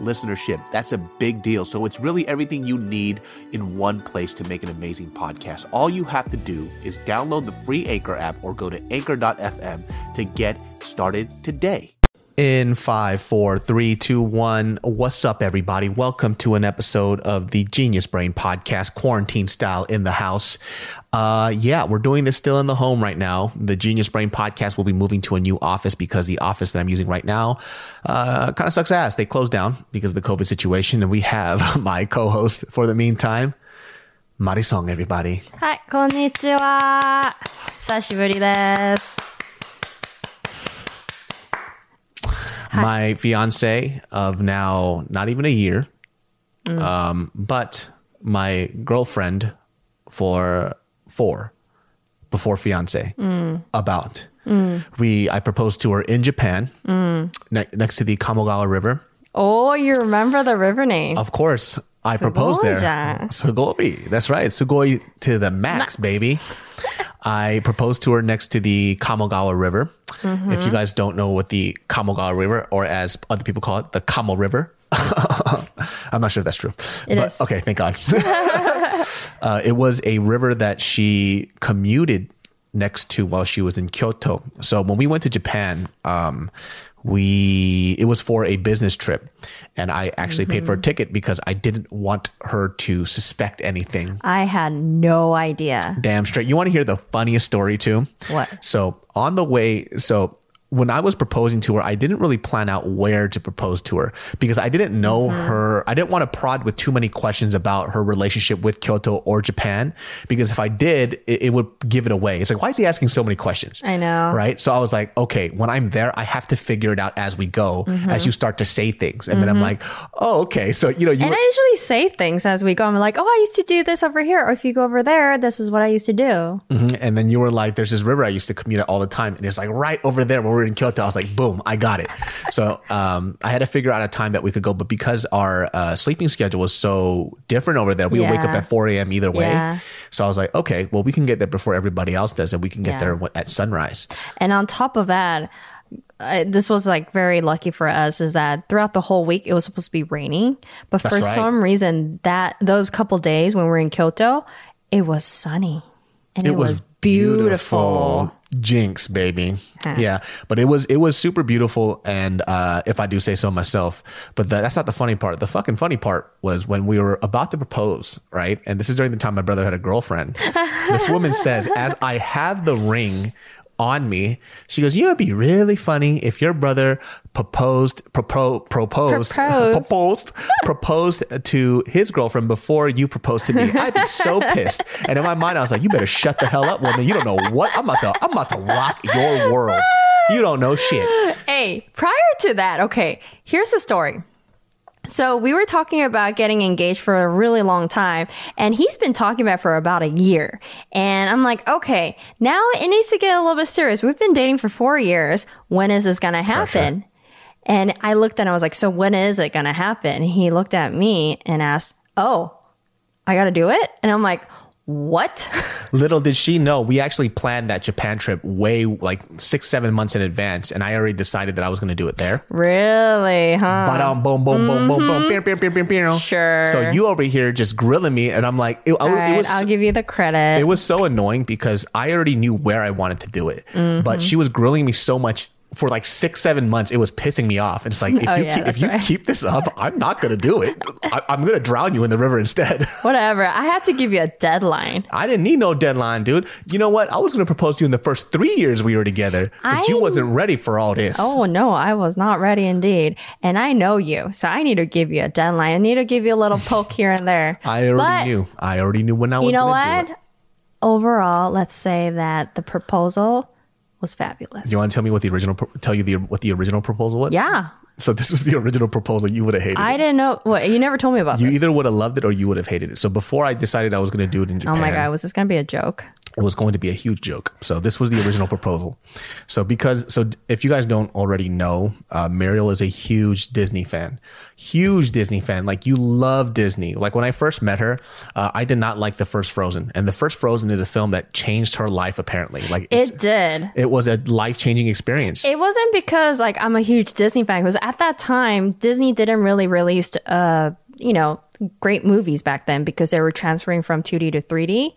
listenership. That's a big deal. So it's really everything you need in one place to make an amazing podcast. All you have to do is download the free Anchor app or go to anchor.fm to get started today. In five, four, three, two, one. What's up, everybody? Welcome to an episode of the Genius Brain Podcast, quarantine style in the house. Uh, yeah, we're doing this still in the home right now. The Genius Brain Podcast will be moving to a new office because the office that I'm using right now uh, kind of sucks ass. They closed down because of the COVID situation, and we have my co-host for the meantime, Marisong. Everybody. はい、こんにちは。久しぶりです。 My fiance of now not even a year, mm. um, but my girlfriend for four before fiance. Mm. About. Mm. We, I proposed to her in Japan, ne- next to the Kamogawa River. Oh, you remember the river name? Of course. I Sugoja. proposed there. Sugoi. That's right. Sugoi to the max, max. baby. I proposed to her next to the Kamogawa River. Mm-hmm. If you mm-hmm. guys don't know what the Kamogawa River, or as other people call it, the Kamo River, I'm not sure if that's true. It but, is. Okay, thank God. uh, it was a river that she commuted next to while she was in Kyoto. So when we went to Japan, um, we it was for a business trip, and I actually paid for a mm-hmm. ticket because I didn't want her to suspect anything. I had no idea. Damn straight. You want to hear the funniest story too? What? So on the way, so when I was proposing to her, I didn't really plan out where to propose to her because I didn't know Mm-hmm. her. I didn't want to prod with too many questions about her relationship with Kyoto or Japan because if I did, it, it would give it away. It's like, why is he asking so many questions? I know. Right. So I was like, okay, when I'm there, I have to figure it out as we go, Mm-hmm. as you start to say things. And then I'm like, oh, okay. So, you know, you And I usually say things as we go. I'm like, oh, I used to do this over here. Or if you go over there, this is what I used to do. Mhm. And then you were like, there's this river I used to commute at all the time. And it's like right over there when we were in Kyoto. I was like, boom, I got it. so um, I had to figure out a time that we could go. But because our uh, sleeping schedule was so different over there, we would wake up at 4 a.m. either way. Yeah. So I was like, okay, well, we can get there before everybody else does. And we can get Yeah. there at sunrise. And on top of that, uh, this was like very lucky for us is that throughout the whole week it was supposed to be raining, but That's for right. some reason that those couple days when we were in Kyoto, it was sunny and it, was, beautiful. Jinx, baby. Yeah, but it was it was super beautiful, and uh, if I do say so myself. But the, that's not the funny part. The fucking funny part was when we were about to propose, right? And this is during the time my brother had a girlfriend. this woman says, "As I have the ring." On me, she goes. You know, it'd be really funny if your brother proposed, propo, proposed, Proposed. proposed, proposed to his girlfriend before you proposed to me. I'd be so pissed. And in my mind, I was like, "You better shut the hell up, woman. You don't know what I'm about to. I'm about to rock your world. You don't know shit." Hey, prior to that, okay, here's the story. So we were talking about getting engaged for a really long time, and he's been talking about it for about a year. And I'm like, okay, now it needs to get a little bit serious. We've been dating for four years. When is this gonna happen? And I looked at him, I was like, so when is it gonna happen? He looked at me and asked, Oh, I gotta do it? And I'm like, What? Little did she know, we actually planned that Japan trip way like six, seven months in advance, and I already decided that I was going to do it there. really, huh? Ba-dum, boom, boom, boom, boom, boom, pew, pew, pew, pew. Mm-hmm. Sure. So you over here just grilling me, and I'm like, it, I- All it right, was. I'll give you the credit. it was so annoying because I already knew where I wanted to do it, Mm-hmm. but she was grilling me so much for like six, seven months. It was pissing me off. And it's like, if Oh, you yeah, keep, if you right. keep this up, I'm not gonna do it. I, I'm gonna drown you in the river instead. Whatever. I had to give you a deadline. I didn't need no deadline, dude. You know what? I was gonna propose to you in the first three years we were together, but you wasn't ready for all this. Oh no, I was not ready indeed. And I know you. So I need to give you a deadline. I need to give you a little poke here and there. I already But knew. I already knew when I was. You know what? Overall, let's say that the proposal was fabulous. You want to tell me what the original tell you the what the original proposal was? yeah. So this was the original proposal. You would have hated I it. didn't know. What, you never told me about You this. either would have loved it or you would have hated it. So before I decided I was going to do it in Japan. oh my God. Was this going to be a joke? It was going to be a huge joke. So this was the original proposal. So because so if you guys don't already know, uh, Mariel is a huge Disney fan, huge Disney fan. Like you love Disney. Like when I first met her, uh, I did not like the first Frozen, and the first Frozen is a film that changed her life. Apparently, like It did. it was a life changing experience. It wasn't because like I'm a huge Disney fan. Because at that time, Disney didn't really release, uh, you know, great movies back then because they were transferring from 2D to 3D.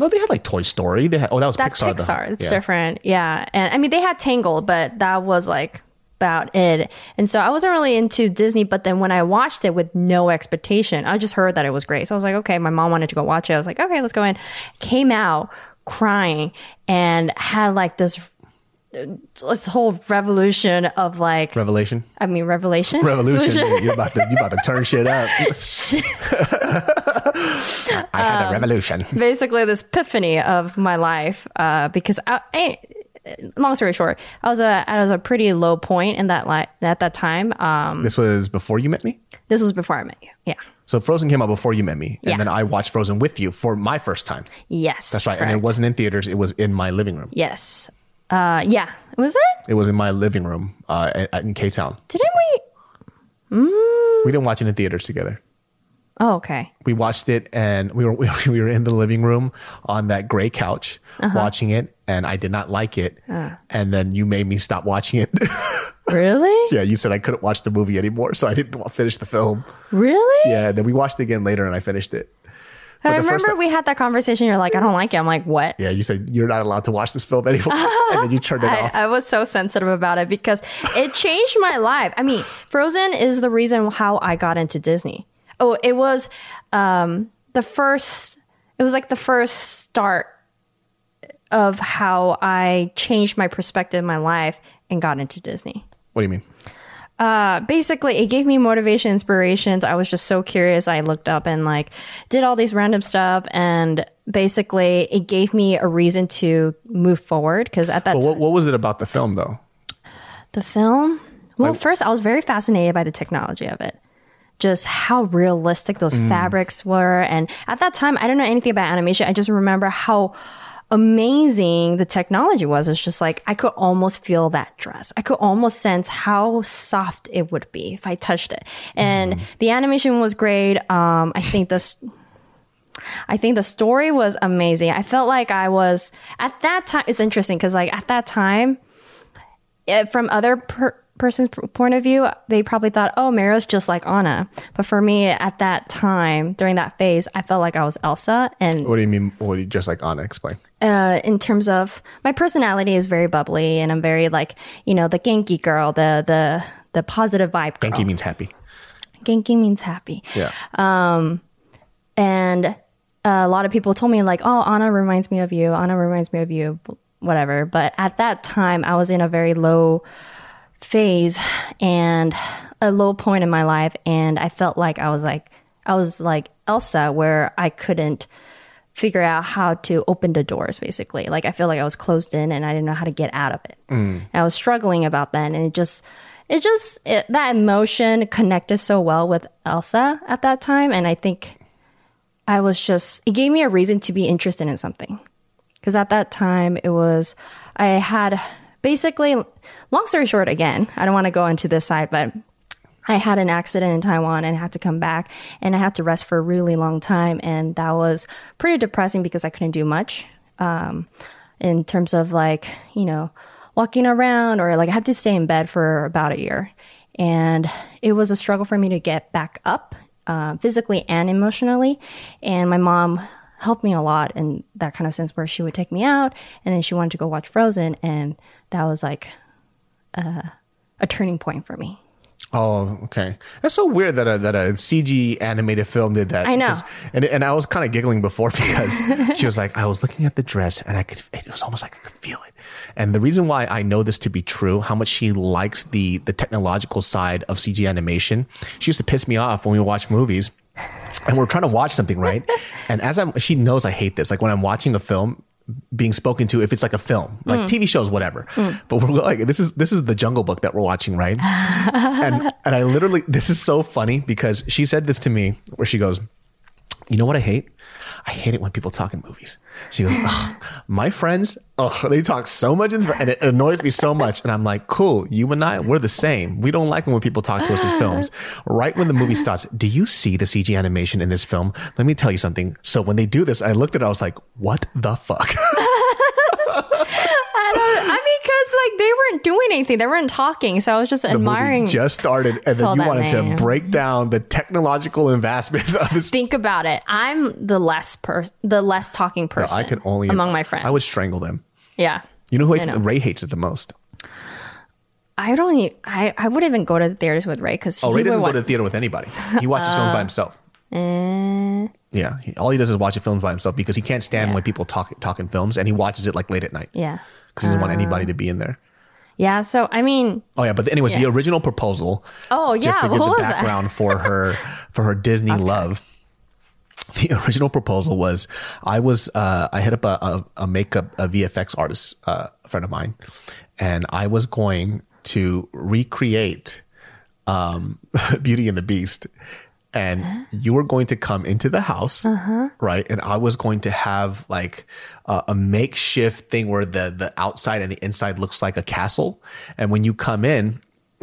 No, they had like Toy Story. They had oh that was That's Pixar. though. Pixar. It's Yeah. different. Yeah. And I mean, they had Tangled, but that was like about it. And so I wasn't really into Disney. But then when I watched it with no expectation, I just heard that it was great. So I was like, okay, my mom wanted to go watch it. I was like, okay, let's go in. Came out crying and had like this. This whole revolution of like, Revelation. I mean, revelation, Revolution. you're about to you about to turn shit up. I had Um, a revolution. basically this epiphany of my life uh, because I, I, long story short i was a i was a pretty low point in that li- at that time um This was before you met me. this was before i met you yeah So Frozen came out before you met me, and Yeah. then I watched Frozen with you for my first time. yes That's right, and it wasn't in theaters; it was in my living room. yes uh yeah was it It was in my living room uh, at, in K Town. didn't we We didn't watch it in theaters together. oh okay We watched it, and we were we were in the living room on that gray couch Uh-huh. watching it, and I did not like it. Uh. And then you made me stop watching it. really yeah, you said I couldn't watch the movie anymore, so I didn't wa- finish the film. really Yeah, then we watched it again later, and I finished it. But i remember time- we had that conversation you're like i don't like it i'm like what Yeah, you said you're not allowed to watch this film anymore, and then you turned it off. I, I was so sensitive about it because it changed my life. I mean, Frozen is the reason how I got into Disney. Oh, it was um, the first. It was like the first start of how I changed my perspective in my life and got into Disney. what do you mean? Uh, basically, it gave me motivation, inspirations. I was just so curious. I looked up and like did all these random stuff, and basically, it gave me a reason to move forward. Because at that But what, what was it about the film, though? The film? Well, first, I was very fascinated by the technology of it. Just how realistic those fabrics were. And at that time, I don't know anything about animation. I just remember how amazing the technology was. It's just like I could almost feel that dress. I could almost sense how soft it would be if I touched it. And the animation was great. Um, I think the I think the story was amazing. I felt like I was at that time. It's interesting because like at that time, eh, from other per- person's point of view, they probably thought, "Oh, Mariel's just like Anna." But for me, at that time during that phase, I felt like I was Elsa, and What do you mean? What do you just like Anna explain? uh, in terms of my personality is very bubbly, and I'm very like you know the Genki girl, the the the positive vibe girl. Genki means happy. Genki means happy. Yeah. Um, and uh, a lot of people told me like oh anna reminds me of you anna reminds me of you whatever but at that time i was in a very low phase and a low point in my life and i felt like i was like i was like elsa where i couldn't figure out how to open the doors basically. Like i feel like i was closed in and i didn't know how to get out of it. Mm. And i was struggling about that and it just it just it, that emotion connected so well with elsa at that time and i think I was just, it gave me a reason to be interested in something. Because at that time, it was, I had basically, long story short, again, I don't want to go into this side, but I had an accident in Taiwan and had to come back and I had to rest for a really long time. And that was pretty depressing because I couldn't do much um, in terms of like, you know, walking around or like I had to stay in bed for about a year. And it was a struggle for me to get back up uh, physically and emotionally. And my mom helped me a lot in that kind of sense where she would take me out and then she wanted to go watch Frozen. And that was like uh, a turning point for me. Oh, okay. That's so weird that a that a CG animated film did that. I know. because- and and I was kind of giggling before because she was like, I was looking at the dress and I could. It was almost like I could feel it. And the reason why I know this to be true, how much she likes the the technological side of CG animation. She used to piss me off when we watch movies and we're trying to watch something, right? And as I'm, she knows I hate this. Like when I'm watching a film, being spoken to if it's like a film, like mm. TV shows, whatever. Mm. But we're like, this is this is the Jungle Book that we're watching, right? and and I literally, this is so funny because she said this to me, where she goes, "You know what I hate? I hate it when people talk in movies." She goes, "Ugh, "My friends, oh, they talk so much, in, and it annoys me so much." And I'm like, "Cool, you and I, we're the same. We don't like it when people talk to us in films." Right when the movie starts, do you see the CG animation in this film? Let me tell you something. So when they do this, I looked at it, I was like, "What the fuck?" I don't. I mean, because like they weren't doing anything, they weren't talking, so I was just the admiring. movie just started, and then you wanted name. to break down the technological advancements of this. Think about it. I'm the less person, the less talking person. I could only among my friends. I would strangle them. yeah. You know who hates know. Ray hates it the most. I don't. I I wouldn't even go to the theaters with Ray because Oh, Ray doesn't go to the theater with anybody. He watches films Uh, by himself. Eh. Yeah, he, all he does is watch the films by himself because he can't stand when people talk talk in films, and he watches it like late at night yeah. Because he doesn't want anybody Uh. to be in there. Yeah. So I mean, Oh yeah, but anyways, the original proposal. Oh, yeah. just to yeah, give what the background for her for her Disney love. The original proposal was I was uh, I hit up a, a, a makeup a VFX artist uh, a friend of mine, and I was going to recreate um, Beauty and the Beast. And you were going to come into the house, uh-huh. right? And I was going to have like a, a makeshift thing where the the outside and the inside looks like a castle. And when you come in,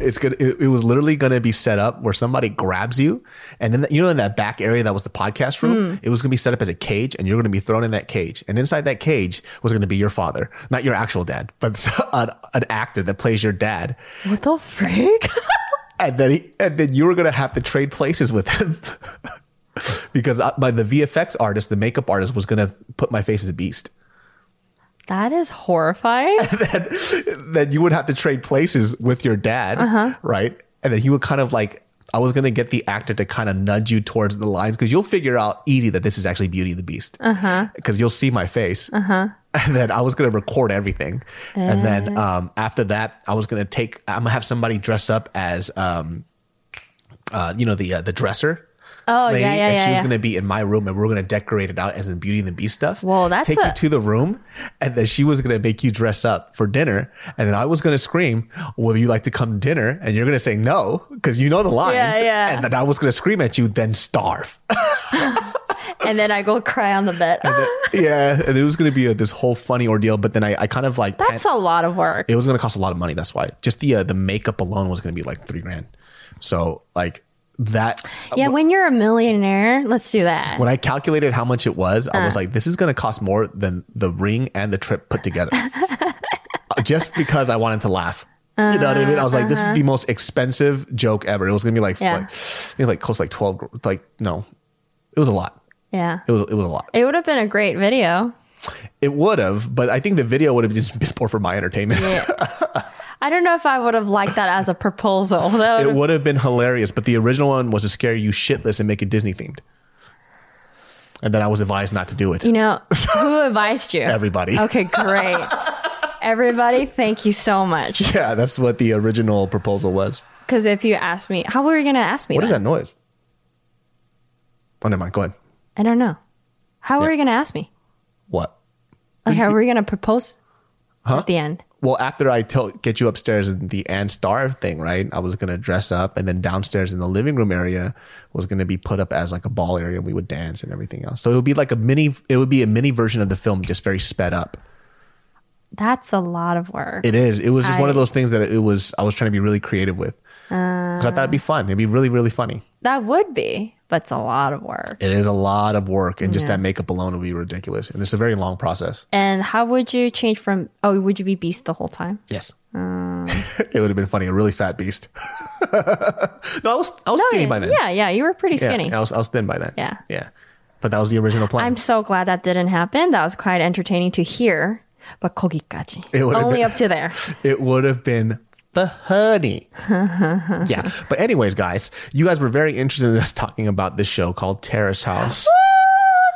it's good. It, it was literally going to be set up where somebody grabs you, and then you know in that back area that was the podcast room, hmm. it was going to be set up as a cage, and you're going to be thrown in that cage, and inside that cage was going to be your father, not your actual dad, but an, an actor that plays your dad, what the freak? and then he, and then you were going to have to trade places with him. Because I, by the VFX artist, the makeup artist was going to put my face as a beast. that is horrifying. then, then you would have to trade places with your dad, Uh-huh. right? And then he would kind of like, I was going to get the actor to kind of nudge you towards the lines because you'll figure out easy that this is actually Beauty and the Beast. Uh-huh. Because you'll see my face. And then I was going to record everything. And then Uh. um, after that, I was going to take, I'm going to have somebody dress up as, um, uh, you know, the uh, the dresser. Oh, yeah, yeah, and yeah, she was yeah. going to be in my room, and we are going to decorate it out as in Beauty and the Beast stuff. Well, that's take a- you to the room, and then she was going to make you dress up for dinner, and then I was going to scream, "Would you like to come to dinner?" And you're going to say no because you know the lines, Yeah, yeah. and then I was going to scream at you, then starve. and then I go cry on the bed. yeah, and it was going to be a, this whole funny ordeal. But then I, I kind of like pan- That's a lot of work. it was going to cost a lot of money. That's why just the uh, the makeup alone was going to be like three grand. So like that. yeah, when you're a millionaire, let's do that. when I calculated how much it was, I Uh. was like, this is going to cost more than the ring and the trip put together. Uh, Just because I wanted to laugh. You know what I mean? I was like, this is the most expensive joke ever. It was going to be like, Uh-huh. Yeah. like, I think like close to like 12, like, no, it was a lot. Yeah. It was, it was a lot. It would have been a great video. It would have, but I think the video would have just been more for my entertainment. I don't know if I would have liked that as a proposal. That it would've- been hilarious, but the original one was to scare you shitless and make it Disney themed. And then I was advised not to do it. you know, who advised you? Everybody. Okay, great. Everybody, thank you so much. Yeah, that's what the original proposal was. Because if you ask me, how were you going to ask me What is then? that noise? Oh, never mind. Go ahead. I don't know. How are you going to ask me? What? Like, how were you going to propose at the end? Well, after I tell get you upstairs in the Ann Star thing, right? I was gonna dress up, and then downstairs in the living room area was gonna be put up as like a ball area, and we would dance and everything else. So it would be like a mini. It would be a mini version of the film, just very sped up. That's a lot of work. It is. It was just one of I- those things that it was. I was trying to be really creative with because I thought it'd be fun. It'd be really, really funny. that would be, but it's a lot of work. It is a lot of work, and just Yeah. that makeup alone would be ridiculous, and it's a very long process. And how would you change from, oh, would you be Beast the whole time? Yes. it would have been funny. A really fat beast. no, I was I was skinny by then. Yeah, yeah, you were pretty Yeah, skinny. I was I was thin by then. Yeah. Yeah. But that was the original plan. I'm so glad that didn't happen. That was quite entertaining to hear. But 거기까지. It would've Only been- up to there. it would have been funny. yeah. But anyways, guys, you guys were very interested in us talking about this show called Terrace House.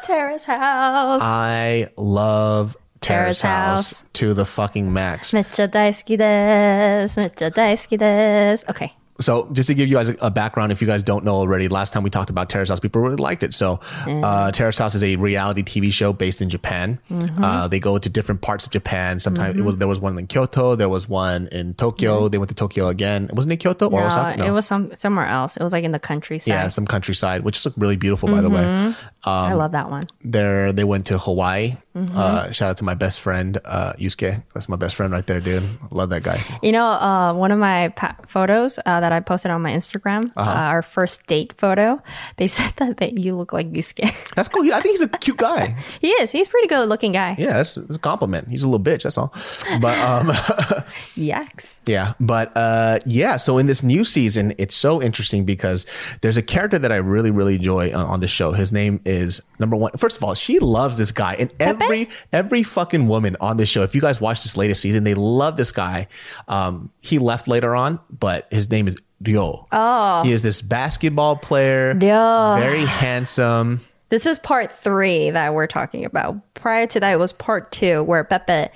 Terrace house. I love Terrace, Terrace House. House. to the fucking max. めっちゃ大好きです。めっちゃ大好きです. Okay. so just to give you guys a, background, if you guys don't know already, last time we talked about Terrace House, people really liked it. So, uh, Terrace House is a reality TV show based in Japan. Mm-hmm. Uh, they go to different parts of Japan. Sometimes it was, there was one in Kyoto, there was one in Tokyo. They went to Tokyo again. Wasn't it Kyoto or No, Osaka? it was some somewhere else. It was like in the countryside. yeah, some countryside, which looked really beautiful, by the way. Mm-hmm. I love that one. There, they went to Hawaii. Mm-hmm. Uh, shout out to my best friend, uh, Yusuke. That's my best friend right there, dude. Love that guy. You know, uh, one of my pa- photos uh, that I posted on my Instagram, Uh-huh. uh, our first date photo, they said that, that you look like Yusuke. That's cool. I think he's a cute guy. he is. He's a pretty good looking guy. Yeah, that's, that's a compliment. He's a little bitch. That's all. But um, Yaks. Yeah, but uh, yeah. So in this new season, it's so interesting because there's a character that I really, really enjoy on, on the show. His name is number one. First of all, she loves this guy, and every every fucking woman on this show. If you guys watch this latest season, they love this guy. Um, he left later on, but his name is Ryo. Oh, he is this basketball player. Ryo. very handsome. This is part three that we're talking about. Prior to that, it was part two where Pepe,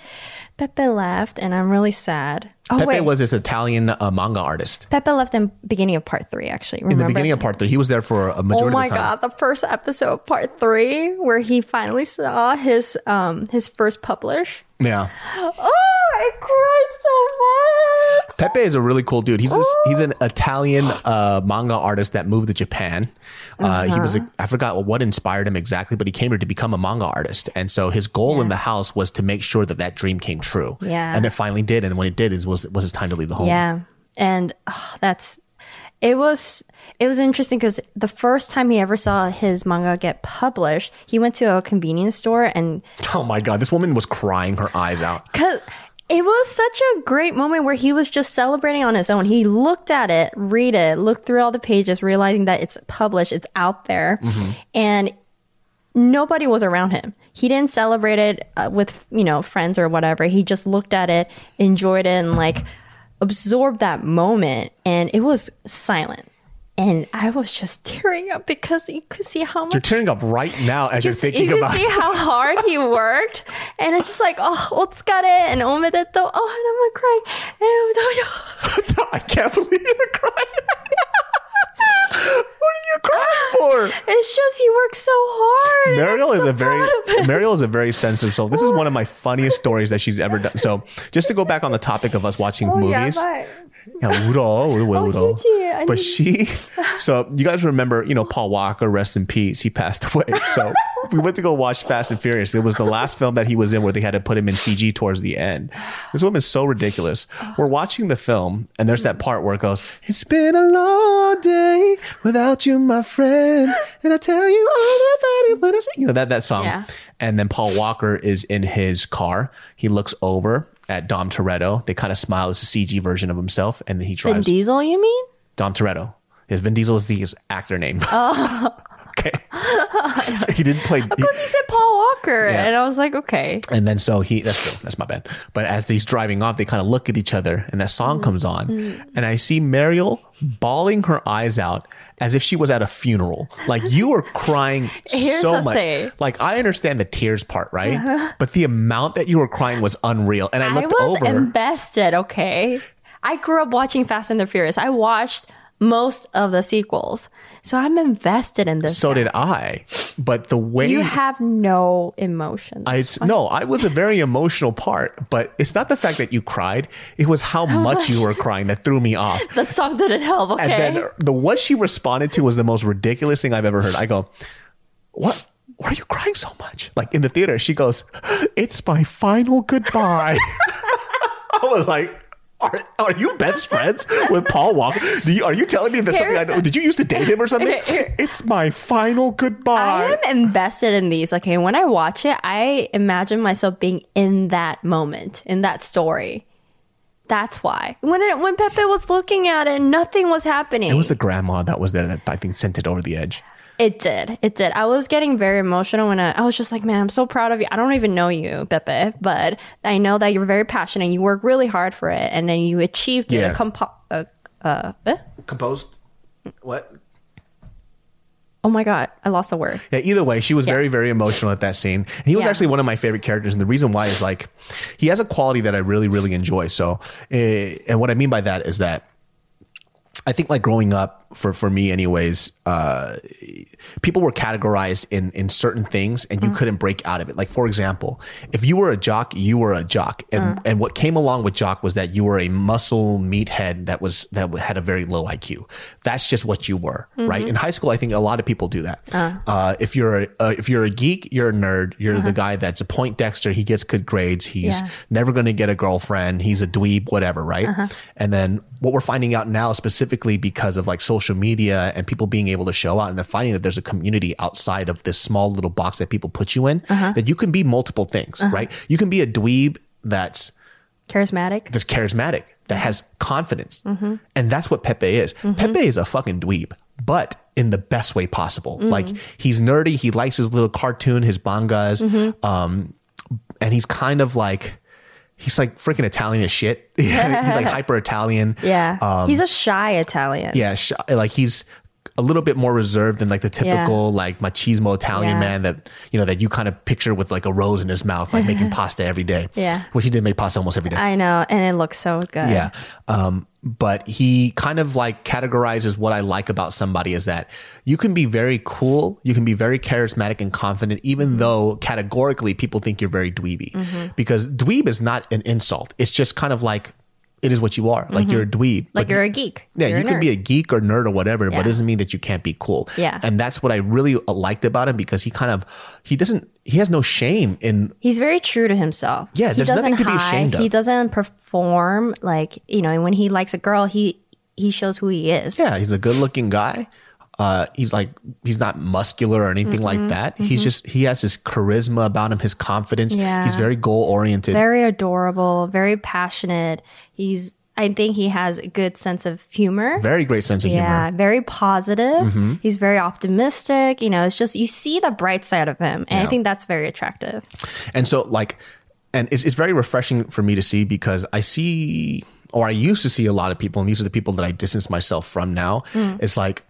Pepe left, and I'm really sad. Oh Pepe wait, was this Italian uh, manga artist. Pepe left in beginning of part three. Actually, In the beginning of part three, he was there for a majority Oh my of the time. Oh my god, the first episode, of part three, where he finally saw his um his first publish. Yeah. Oh, I cried so much. Pepe is a really cool dude. He's this, he's an Italian uh, manga artist that moved to Japan. Uh, He was a, I forgot what inspired him exactly, but he came here to become a manga artist, and so his goal in the house was to make sure that that dream came true. Yeah. and it finally did. And when it did, is was was his time to leave the home. Yeah, and oh, that's it was it was interesting because the first time he ever saw his manga get published, he went to a convenience store and Oh my god, this woman was crying her eyes out. Cause it was such a great moment where he was just celebrating on his own. He looked at it, read it, looked through all the pages, realizing that it's published, it's out there, and nobody was around him. He didn't celebrate it uh, with you know friends or whatever. He just looked at it, enjoyed it, and like absorbed that moment. And it was silent. And I was just tearing up because you could see how much You're tearing up right now as you're you see- thinking you can about. see how hard he worked, and it's just like, oh, otsukare and oh, omedeto. Oh, and I'm crying. And oh, I can't believe you're crying. what are you crying for? It's just he worked so hard. Mariel is so a very proud of him. Mariel is a very sensitive soul. This is one of my funniest stories that she's ever done. So, just to go back on the topic of us watching oh, movies, bye. yeah, 울어, 울어, 왜 울어. Yuji, I But need- she, so you guys remember, you know, Paul Walker, rest in peace. He passed away. So we went to go watch Fast and Furious. It was the last film that he was in where they had to put him in CG towards the end. This woman's so ridiculous. We're watching the film, and there's that part where it goes, "It's been a long day without you, my friend, and I tell you all about it when I say," you know that that song. Yeah. And then Paul Walker is in his car. He looks over at Dom Toretto. They kind of smile. It's a CG version of himself, and then he tries. Vin drives. Diesel, you mean? Dom Toretto. His Vin Diesel is the his actor name. Oh. okay. he didn't play. he- Because you said Paul Walker, Yeah. and I was like, okay. and then so he. That's true. That's my bad. But as he's driving off, they kind of look at each other, and that song comes on, mm-hmm. and I see Mariel bawling her eyes out. As if she was at a funeral. Like you were crying so much. thing. Like I understand the tears part, right? Uh-huh. But the amount that you were crying was unreal. And I looked I was over. invested, okay? I grew up watching Fast and the Furious. I watched most of the sequels. So I'm invested in this. so did I. But the way you have no emotion. I, it's, no, I was a very emotional part, but it's not the fact that you cried. It was how much you were crying that threw me off. the song didn't help, okay? And then the what she responded to was the most ridiculous thing I've ever heard. I go, "What? Why are you crying so much?" Like in the theater, she goes, "It's my final goodbye." I was like. Are, are you best friends with Paul Walker? Do you, are you telling me that something I know? Did you used to date him or something? It's my final goodbye. I am invested in these. Okay, when I watch it, I imagine myself being in that moment, in that story. That's why. When it, when Pepe was looking at it, nothing was happening. It was the grandma that was there that I think sent it over the edge. It did. It did. I was getting very emotional when I, I was just like, man, I'm so proud of you. I don't even know you, Pepe, but I know that you're very passionate. You work really hard for it, and then you achieved Yeah. it. Compo- uh, uh, eh? Composed? What? Oh my God, I lost a word. Yeah, either way, she was very, very emotional at that scene. And he was Yeah. actually one of my favorite characters. And the reason why is like, he has a quality that I really, really enjoy. So, uh, and what I mean by that is that I think like growing up for for me anyways, uh people were categorized in in certain things and you couldn't break out of it. Like for example, if you were a jock, you were a jock. And and what came along with jock was that you were a muscle meathead that was that had a very low IQ. That's just what you were, right? In high school I think a lot of people do that. Uh, if you're a, uh, if you're a geek, you're a nerd. You're the guy that's a point dexter, he gets good grades, he's Yeah. never going to get a girlfriend, he's a dweeb, whatever, right? And then what we're finding out now specifically because of like social media and people being able to show out and they're finding that there's a community outside of this small little box that people put you in uh-huh. that you can be multiple things, uh-huh. right? You can be a dweeb that's Charismatic. that's charismatic, that has confidence. Mm-hmm. And that's what Pepe is. Mm-hmm. Pepe is a fucking dweeb, but in the best way possible. Mm-hmm. Like he's nerdy, he likes his little cartoon, his mangas, um, and he's kind of like he's like freaking Italian as shit. he's like hyper Italian. Yeah. He's a shy Italian. Um, Yeah, sh- like he's a little bit more reserved than like the typical like machismo Italian Yeah. man that you know that you kind of picture with like a rose in his mouth, like making pasta every day. Yeah. which he did make pasta almost every day. I know. And it looks so good. Yeah. Um, but he kind of like categorizes what I like about somebody is that you can be very cool, you can be very charismatic and confident, even Mm-hmm. though categorically people think you're very dweeby. Because dweeb is not an insult. It's just kind of like it is what you are. Like you're a dweeb. Mm-hmm. Like but you're a geek. yeah, You're you can be a geek or nerd or whatever, but it doesn't mean that you can't be cool. Yeah. And that's what I really liked about him because he kind of he doesn't he has no shame in He's very true to himself. Yeah, he there's doesn't nothing to be hide. ashamed of. He doesn't perform like you know. And when he likes a girl, he he shows who he is. Yeah, he's a good looking guy. Uh, he's like he's not muscular or anything Mm-hmm, like that. He's just he has his charisma about him, his confidence. Yeah. He's very goal oriented. Very adorable. Very passionate. He's. I think he has a good sense of humor. Very great sense of Yeah, humor. very positive. Mm-hmm. He's very optimistic. You know, it's just you see the bright side of him, and I think that's very attractive. And so like and it's it's very refreshing for me to see because I see or I used to see a lot of people, and these are the people that I distance myself from now. Mm. It's like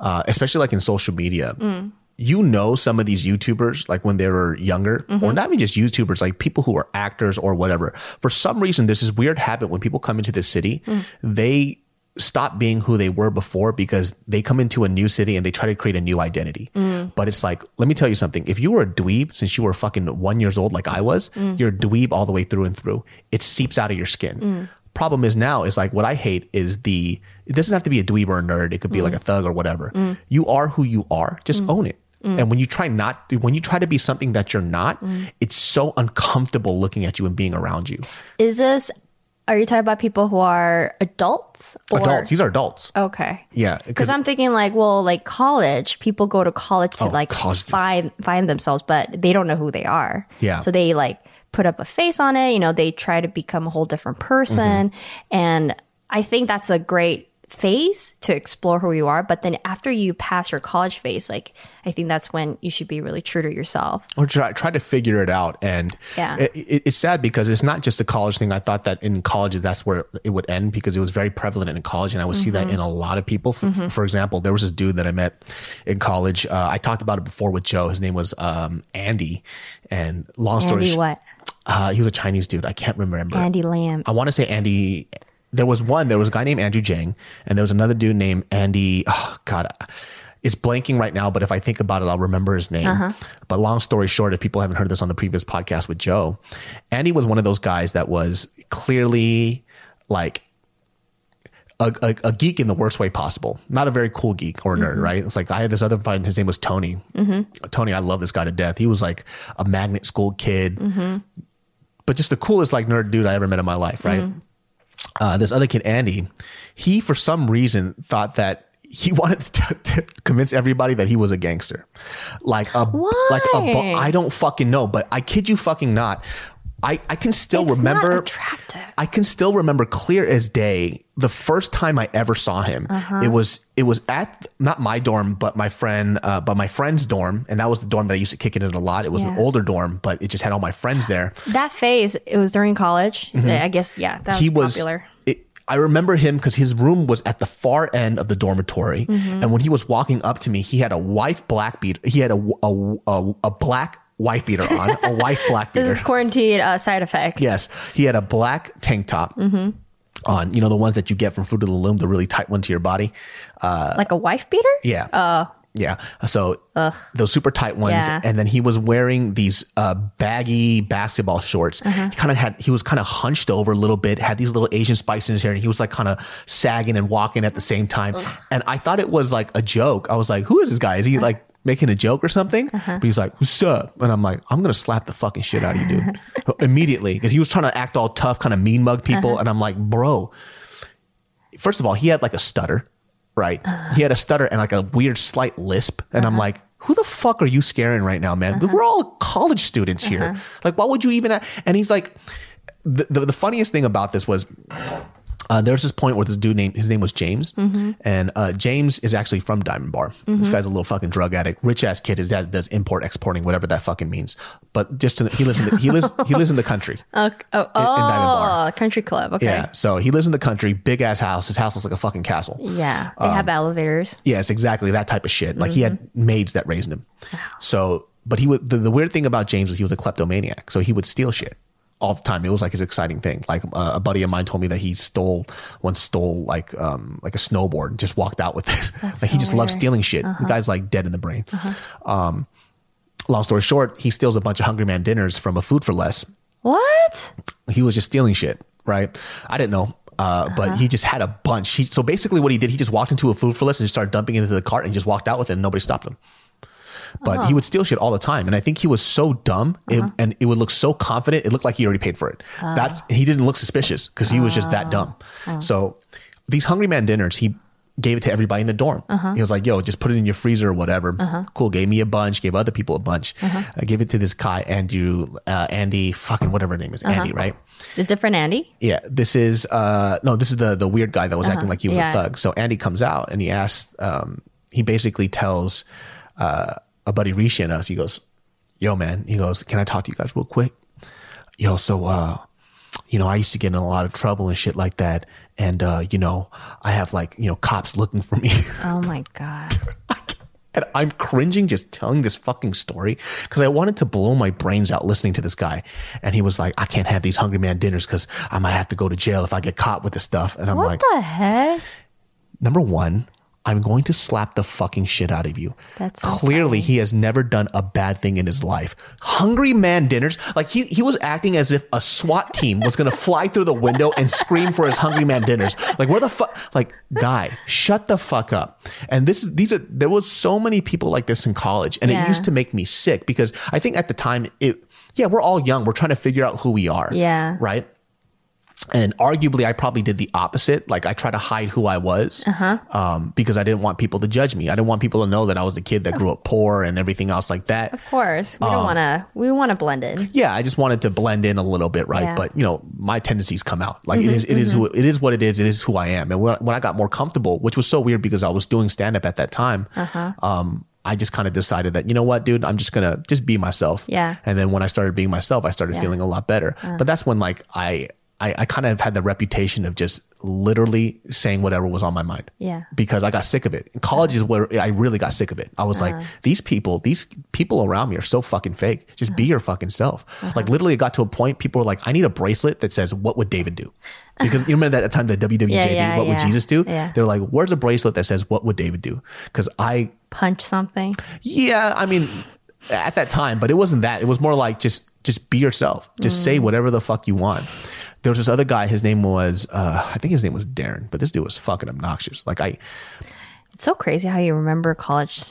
uh, especially like in social media. Mm. You know some of these YouTubers like when they were younger, or mm-hmm. not even just YouTubers, like people who are actors or whatever. For some reason, there's this weird habit when people come into the city, mm. they stop being who they were before because they come into a new city and they try to create a new identity. Mm. But it's like, let me tell you something. If you were a dweeb since you were fucking one years old like I was, you're a dweeb all the way through and through. It seeps out of your skin. Problem is now is like what I hate is the it doesn't have to be a dweeb or a nerd. It could be like a thug or whatever. You are who you are. Just own it. And when you try not when you try to be something that you're not, it's so uncomfortable looking at you and being around you. Is this? Are you talking about people who are adults? Or? Adults, these are adults. Okay. Yeah, Because I'm thinking like, well, like college, people go to college to Oh, like college. find find themselves, but they don't know who they are. Yeah. So they like put up a face on it. You know, they try to become a whole different person, Mm-hmm. and I think that's a great phase to explore who you are. But then after you pass your college phase, like I think that's when you should be really true to yourself. or try, try to figure it out. And Yeah. it, it, it's sad because it's not just a college thing. I thought that in colleges, that's where it would end because it was very prevalent in college. And I would see that Mm-hmm. in a lot of people. For, for example, there was this dude that I met in college. Uh, I talked about it before with Joe. His name was um, Andy. And long story Andy, sh- what? Uh, he was a Chinese dude. I can't remember. Andy Lamb. I want to say Andy. There was one. There was a guy named Andrew Jang, and there was another dude named Andy. Oh God, it's blanking right now. But if I think about it, I'll remember his name. Uh-huh. But long story short, if people haven't heard this on the previous podcast with Joe, Andy was one of those guys that was clearly like a, a, a geek in the worst way possible. Not a very cool geek or nerd, mm-hmm. right? It's like I had this other friend. His name was Tony. Mm-hmm. Tony, I love this guy to death. He was like a magnet school kid, mm-hmm. but just the coolest like nerd dude I ever met in my life, right? Uh, this other kid, Andy, he for some reason thought that he wanted to, to convince everybody that he was a gangster, like a like a Why? I don't fucking know, but I kid you fucking not. I, I can still It's remember attractive. I can still remember clear as day the first time I ever saw him. Uh-huh. It was it was at not my dorm, but my friend, uh, but my friend's dorm, and that was the dorm that I used to kick it in a lot. It was an older dorm, but it just had all my friends there. That phase, it was during college. I guess, yeah, that was, Mm-hmm. he was popular. it, I remember him because his room was at the far end of the dormitory, Mm-hmm. and when he was walking up to me, he had a wife black beater. He had a a, a, a black wife beater on, a wife black beater. This is quarantine uh, side effect. Yes, he had a black tank top. Mm-hmm. on, you know, the ones that you get from Fruit of the Loom, the really tight one to your body. like a wife beater? Yeah. Uh, yeah. So those super tight ones. Yeah. And then he was wearing these uh, baggy basketball shorts. Uh-huh. He kind of had, he was kind of hunched over a little bit, had these little Asian spikes in his hair, and he was like kind of sagging and walking at the same time. And I thought it was like a joke. I was like, who is this guy? Is he like, Making a joke or something, Uh-huh. but he's like, "What's up?" And I'm like, "I'm gonna slap the fucking shit out of you, dude!" Immediately, because he was trying to act all tough, kind of mean mug people, Uh-huh. and I'm like, "Bro, first of all, he had like a stutter, right? He had a stutter and like a weird slight lisp. And I'm like, who the fuck are you scaring right now, man? We're all college students here. Like, why would you even? a- And he's like, the, the, the funniest thing about this was uh, there's this point where this dude named his name was James, and uh, James is actually from Diamond Bar. This guy's a little fucking drug addict, rich ass kid. His dad does import exporting, whatever that fucking means. But just in, he lives in the, he lives he lives in the country. Oh, oh, in Diamond Bar. oh, country club. Okay. Yeah, so he lives in the country, big ass house. His house looks like a fucking castle. Yeah. They Um, have elevators. Yes, exactly that type of shit. Like he had maids that raised him. So, but he would. The, the weird thing about James was he was a kleptomaniac. So he would steal shit all the time. It was like his exciting thing. Like uh, a buddy of mine told me that he stole once stole like um like a snowboard and just walked out with it. like he so just loves stealing shit. The guy's like dead in the brain. Um, long story short, he steals a bunch of Hungry Man dinners from a Food for Less What? he was just stealing shit, right? I didn't know. Uh, but he just had a bunch. He, so basically, what he did, he just walked into a food for less and just started dumping it into the cart and just walked out with it. and Nobody stopped him. But he uh-huh. would steal shit all the time, and I think he was so dumb, it, uh-huh. and it would look so confident. It looked like he already paid for it. Uh. That's he didn't look suspicious because he was just that dumb. Uh. Uh. So these Hungry Man dinners, he gave it to everybody in the dorm. Uh-huh. He was like, "Yo, just put it in your freezer or whatever." Cool. Gave me a bunch. Gave other people a bunch. I gave it to this guy, Andrew, uh, Andy, fucking whatever her name is, Andy, right? The different Andy? Yeah, this is uh no, this is the the weird guy that was acting like he was Yeah. a thug. So Andy comes out and he asks um he basically tells uh a buddy Rishi and us, he goes, Yo man, he goes, Can I talk to you guys real quick? Yo, so uh you know, I used to get in a lot of trouble and shit like that. And uh, you know, I have like, you know, cops looking for me. Oh my God. And I'm cringing just telling this fucking story because I wanted to blow my brains out listening to this guy. And he was like, I can't have these Hungry Man dinners because I might have to go to jail if I get caught with this stuff. And I'm What like, the heck? number one, I'm going to slap the fucking shit out of you. That's so clearly he has never done a bad thing in his life. Hungry man dinners, like he he was acting as if a SWAT team was gonna fly through the window and scream for his hungry man dinners. Like where the fuck? Like guy, shut the fuck up. And this is these are there was so many people like this in college, and Yeah. it used to make me sick because I think at the time it. Yeah, we're all young. We're trying to figure out who we are. Yeah. Right and arguably I probably did the opposite. Like I try to hide who I was, Uh-huh. um, because I didn't want people to judge me. I didn't want people to know that I was a kid that grew up poor and everything else like that. Of course. We Um, don't want to, we want to blend in. Yeah, I just wanted to blend in a little bit, right? Yeah. Mm-hmm, But you know, my tendencies come out. Like it is, it is who it is. What it is. It is who I am. And when, when I got more comfortable, which was so weird because I was doing stand up at that time. Uh-huh. Um, I just kind of decided that you know what, dude, I'm just gonna just be myself. Yeah. Uh. And then when I started being myself, I started feeling a lot better. But that's when like I. I, I kind of had the reputation of just literally saying whatever was on my mind. Yeah. Because I got sick of it. In college is where I really got sick of it. I was Uh-huh. like, these people, these people around me are so fucking fake. Just Uh-huh. be your fucking self. Like literally it got to a point people were like, I need a bracelet that says, what would David do? Because you remember that time the WWJD, Yeah, yeah, what would. Jesus do? Yeah. They're like, where's a bracelet that says, what would David do? Because I, Punch something. yeah, I mean, at that time, but it wasn't that. It was more like just, just be yourself. Just say whatever the fuck you want. There was this other guy. His name was, uh, I think his name was Darren, but this dude was fucking obnoxious. Like I, It's so crazy how you remember college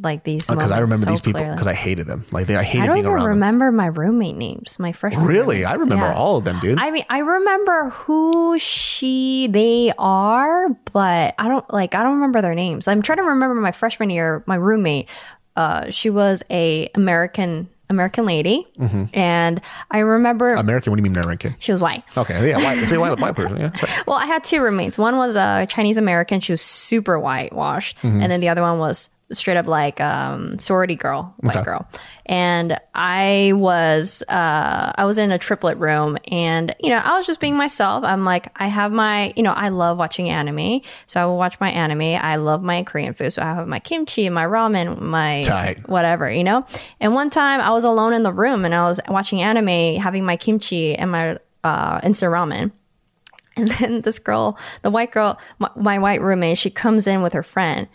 like these. because Uh, I remember so these people because I hated them. Like they, I hated I don't being even around them. remember my roommate names, my freshman. Really, I remember Yeah. all of them, dude. I mean, I remember who she they are, but I don't like I don't remember their names. I'm trying to remember my freshman year, my roommate. Uh, she was a American American lady, Mm-hmm. and I remember American? What do you mean American? she was white. Okay, yeah, white. Say white, white person. Yeah, right. Well, I had two roommates. One was a Chinese American. She was super whitewashed, Mm-hmm. and then the other one was straight up like um, sorority girl, white Okay. girl. And I was uh, I was in a triplet room, and you know I was just being myself. I'm like I have my you know I love watching anime, so I will watch my anime. I love my Korean food, so I have my kimchi, and my ramen, my Tight. whatever, you know. And one time I was alone in the room, and I was watching anime, having my kimchi and my uh, instant ramen And then this girl, the white girl, my, my white roommate, she comes in with her friend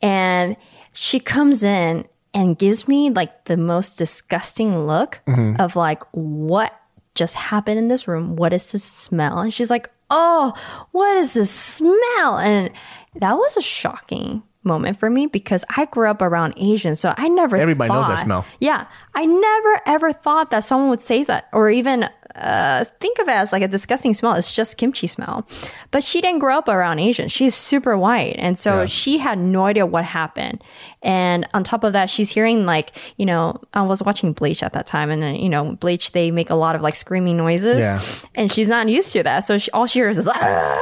and she comes in and gives me like the most disgusting look mm-hmm. of like, what just happened in this room? What is this smell? And she's like, oh, what is this smell? And that was a shocking moment for me because I grew up around Asian, so I never Everybody knows that smell. Yeah, I never ever thought that someone would say that or even uh, think of it as like a disgusting smell. It's just kimchi smell. But she didn't grow up around Asian. She's super white, and so Yeah. she had no idea what happened. And on top of that, she's hearing like you know I was watching Bleach at that time, and then you know Bleach they make a lot of like screaming noises. Yeah. and she's not used to that, so she, all she hears is. "Ah!"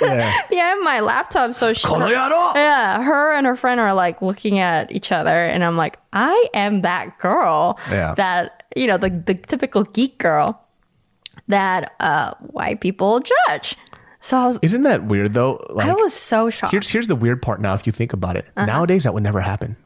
Yeah. yeah, my laptop. So she, yeah, her and her friend are like looking at each other, and I'm like, I am that girl Yeah. that you know the the typical geek girl that uh white people judge. So I was Isn't that weird though? Like, I was so shocked. here's here's the weird part now. If you think about it, Uh-huh. nowadays that would never happen.